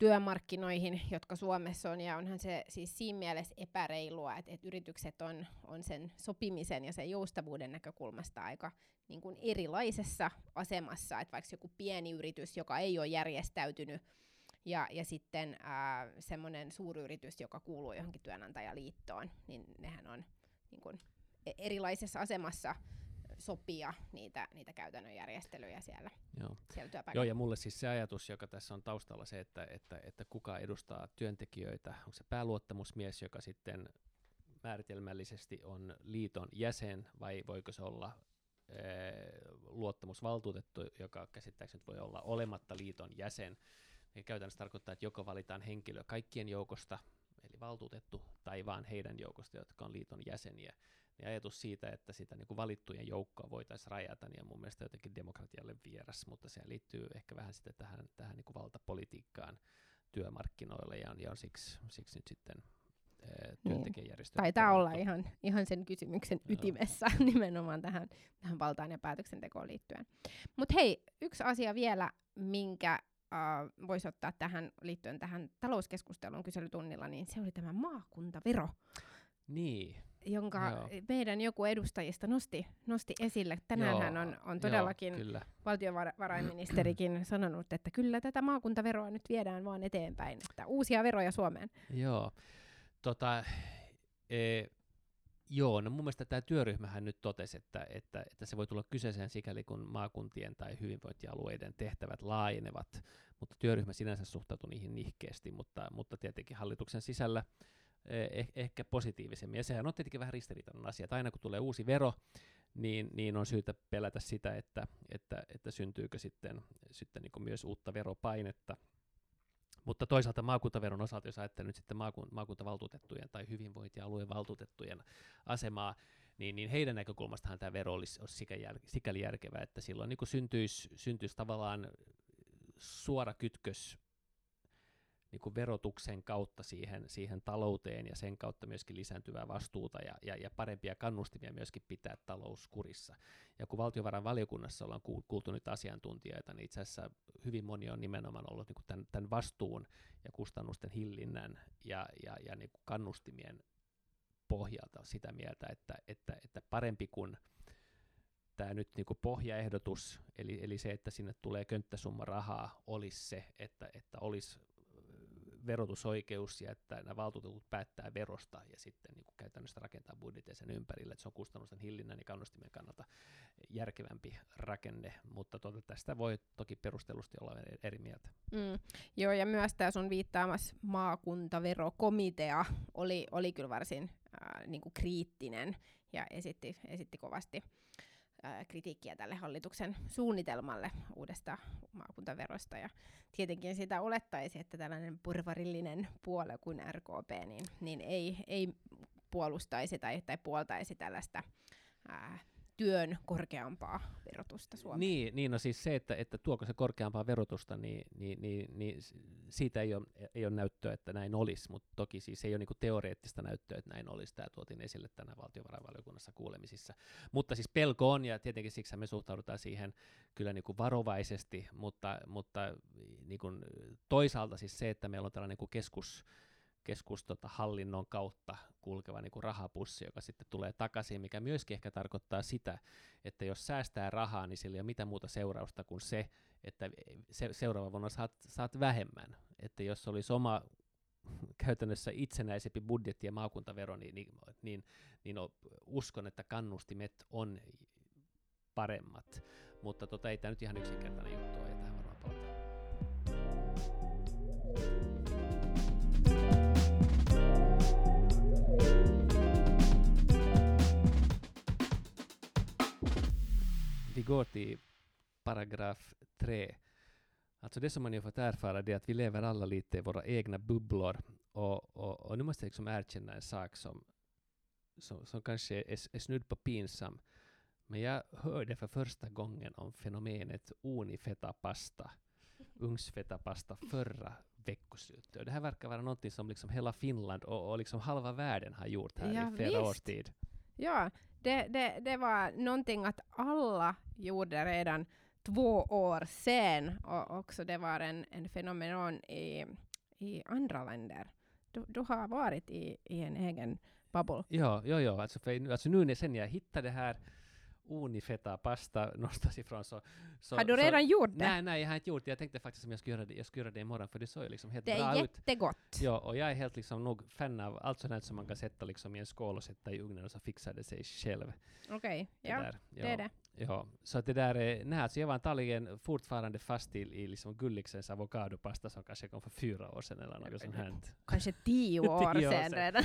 C: työmarkkinoihin, jotka Suomessa on, ja onhan se siis siinä mielessä epäreilua, että, että yritykset on, on sen sopimisen ja sen joustavuuden näkökulmasta aika niin kuin erilaisessa asemassa, että vaikka joku pieni yritys, joka ei ole järjestäytynyt, ja, ja sitten semmoinen suuryritys, joka kuuluu johonkin työnantajaliittoon, niin nehän on niin kuin, e-, erilaisessa asemassa sopia niitä, niitä käytännön järjestelyjä siellä,
A: Joo.
C: siellä työpaikalla.
A: Joo, ja mulle siis se ajatus, joka tässä on taustalla se, että, että, että kuka edustaa työntekijöitä, onko se pääluottamusmies, joka sitten määritelmällisesti on liiton jäsen, vai voiko se olla ee, luottamusvaltuutettu, joka käsittääkseni voi olla olematta liiton jäsen. Ja käytännössä tarkoittaa, että joko valitaan henkilö kaikkien joukosta, eli valtuutettu, tai vaan heidän joukosta, jotka on liiton jäseniä niin ajatus siitä, että sitä niin kuin valittujen joukkoa voitaisiin rajata, niin on mun mielestä jotenkin demokratialle vieras, mutta se liittyy ehkä vähän sitten tähän, tähän niin kuin valtapolitiikkaan työmarkkinoille, ja, ja on siksi, siksi nyt sitten niin. työntekijäjärjestö.
C: Niin. Taitaa olla ihan, ihan sen kysymyksen Joo. ytimessä nimenomaan tähän, tähän valtaan ja päätöksentekoon liittyen. Mutta hei, yksi asia vielä, minkä uh, voisi ottaa tähän liittyen tähän talouskeskusteluun kyselytunnilla, niin se oli tämä maakuntavero.
A: Niin.
C: Jonka Joo. meidän joku edustajista nosti, nosti esille. Tänään hän on, on todellakin Joo, valtiovarainministerikin sanonut, että kyllä tätä maakuntaveroa nyt viedään vaan eteenpäin, että uusia veroja Suomeen.
A: Joo, tota, e, Joo, no mun mielestä tämä työryhmähän nyt totesi, että, että, että se voi tulla kyseeseen sikäli kun maakuntien tai hyvinvointialueiden tehtävät laajenevat, mutta työryhmä sinänsä suhtautui niihin nihkeästi, mutta, mutta tietenkin hallituksen sisällä eh, ehkä positiivisemmin. Ja sehän on tietenkin vähän ristiriitainen asia, että aina kun tulee uusi vero, niin, niin on syytä pelätä sitä, että, että, että syntyykö sitten, sitten niin myös uutta veropainetta. Mutta toisaalta maakuntaveron osalta, jos ajattelee nyt sitten maakun, maakuntavaltuutettujen tai hyvinvointialueen valtuutettujen asemaa, niin, niin heidän näkökulmastahan tämä vero olisi, olisi sikäli järkevää, että silloin niin syntyisi, syntyisi tavallaan suora kytkös niin kuin verotuksen kautta siihen, siihen talouteen ja sen kautta myöskin lisääntyvää vastuuta ja, ja, ja parempia kannustimia myöskin pitää talous kurissa. Ja kun valtiovarainvaliokunnassa ollaan kuultu nyt asiantuntijoita, niin itse asiassa hyvin moni on nimenomaan ollut niin kuin tämän, tämän vastuun ja kustannusten hillinnän ja, ja, ja niin kuin kannustimien pohjalta sitä mieltä, että, että, että parempi kuin tämä nyt niin kuin pohjaehdotus, eli, eli se, että sinne tulee könttäsumma rahaa, olisi se, että, että olisi verotusoikeus ja että nämä valtuutetut päättää verosta ja sitten niin kuin käytännössä rakentaa budjetin sen ympärille, että se on kustannusten hillinnän ja kannustimen kannalta järkevämpi rakenne, mutta tuota, tästä voi toki perustellusti olla eri mieltä.
C: Mm. Joo, ja myös tämä sun viittaamas maakuntaverokomitea oli, oli kyllä varsin äh, niin kuin kriittinen ja esitti, esitti kovasti kritiikkiä tälle hallituksen suunnitelmalle uudesta maakuntaverosta. Ja tietenkin sitä olettaisi, että tällainen porvarillinen puolue kuin RKP niin, niin ei, ei puolustaisi tai, tai puoltaisi tällaista ää, työn korkeampaa verotusta Suomeen.
A: Niin, niin no siis se, että, että tuoko se korkeampaa verotusta, niin, niin, niin, niin siitä ei ole, ei ole näyttöä, että näin olisi, mutta toki siis ei ole niin teoreettista näyttöä, että näin olisi. Tämä tuotiin esille tänään valtiovarainvaliokunnassa kuulemisissa. Mutta siis pelko on, ja tietenkin siksi me suhtaudutaan siihen kyllä niin kuin varovaisesti, mutta, mutta niin kuin toisaalta siis se, että meillä on tällainen niin keskus, keskushallinnon kautta kulkeva niin kuin rahapussi, joka sitten tulee takaisin, mikä myöskin ehkä tarkoittaa sitä, että jos säästää rahaa, niin sillä ei ole mitään muuta seurausta kuin se, että se, seuraava vuonna saat, saat vähemmän. Että jos olisi oma käytännössä itsenäisempi budjetti ja maakuntavero, niin, niin, niin, niin uskon, että kannustimet on paremmat. Mutta tota, ei tämä nyt ihan yksinkertainen juttu Vi går till paragraf 3. Alltså det som man ju fått erfara det är att vi lever alla lite i våra egna bubblor. Och, och, och nu måste jag liksom erkänna en sak som, som, som kanske är, är snudd på pinsam. Men jag hörde för första gången om fenomenet unifetapasta, ugnsfetapasta, förra veckoslutet. Och det här verkar vara något som liksom hela Finland och, och liksom halva världen har gjort här ja, i flera visst. års tid.
C: Ja, det, det, det var någonting att alla gjorde redan två år sen och också det var en, en fenomen i, i andra länder. Du, du har varit i, i en egen bubble.
A: Ja, ja, ja. Alltså, för, alltså nu när sen jag hittade det här unifeta pasta någonstans ifrån så... så
C: har du redan
A: så,
C: gjort det?
A: Nej, nej, jag har inte gjort det. Jag tänkte faktiskt att jag skulle göra det, jag skulle göra det imorgon, för det såg ju liksom helt
C: det
A: bra
C: ut. Det är jättegott.
A: Ja, och jag är helt liksom nog fan av allt sånt som man kan sätta liksom i en skål och sätta i ugnen och så fixar det sig själv.
C: Okej, okay. ja, där. ja, det är det.
A: Ja, så att det där är, nej, alltså jag var antagligen fortfarande fast i, i liksom Gulliksens avokadopasta som kanske kom för fyra år sedan eller något sånt här.
C: Kanske tio år sedan redan.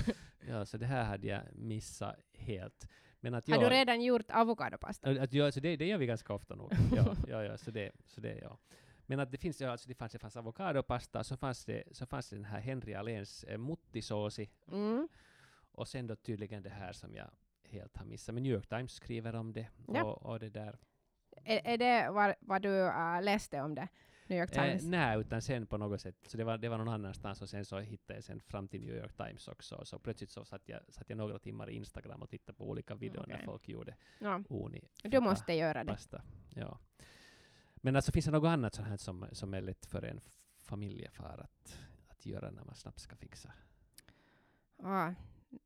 A: ja, så det här hade jag missat helt.
C: Men att, Har du redan gjort avokadopasta?
A: Att, ja, så det, det gör vi ganska ofta nog. ja, ja, ja, så det, så det, ja. Men att det finns, ja, alltså det fanns, det fanns avokadopasta, så fanns det, så fanns det den här Henry Aléns eh, muttisåsi, mm. och sen då tydligen det här som jag helt har missat. Men New York Times skriver om det, ja. och, och det där.
C: Är, är det vad, vad du uh, läste om det? New York eh, Times?
A: Eh, nej, utan sen på något sätt, så det var, det var någon annanstans och sen så hittade jag sen fram till New York Times också. Så plötsligt så satt jag, satt jag några timmar i Instagram och tittade på olika videor okay. när folk gjorde ja. uni.
C: Du måste göra det.
A: Pasta. Ja. Men alltså finns det något annat sånt här som, som är lätt för en familjefar att, att göra när man snabbt ska fixa?
C: Ja,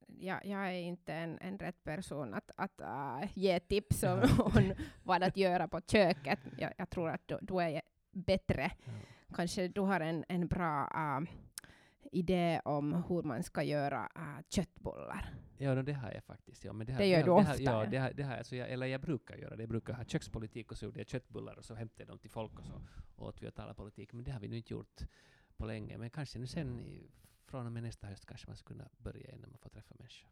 C: jag, jag är inte en, en rätt person att, att uh, ge tips om, om vad att göra på köket. Jag, jag tror att då, då är bättre. Ja. Kanske du har en, en bra uh, idé om hur man ska göra uh, köttbullar.
A: Ja, det har jag faktiskt. Ja, men det, har,
C: det gör
A: det,
C: du ofta?
A: ja, det har, det har, alltså jag, eller jag brukar göra det. Jag brukar ha kökspolitik och så gjorde jag köttbullar och så hämtade jag dem till folk och så åt vi och talade politik. Men det har vi nu inte gjort på länge. Men kanske nu sen i, från och med nästa höst kanske man ska kunna börja innan man får träffa människor.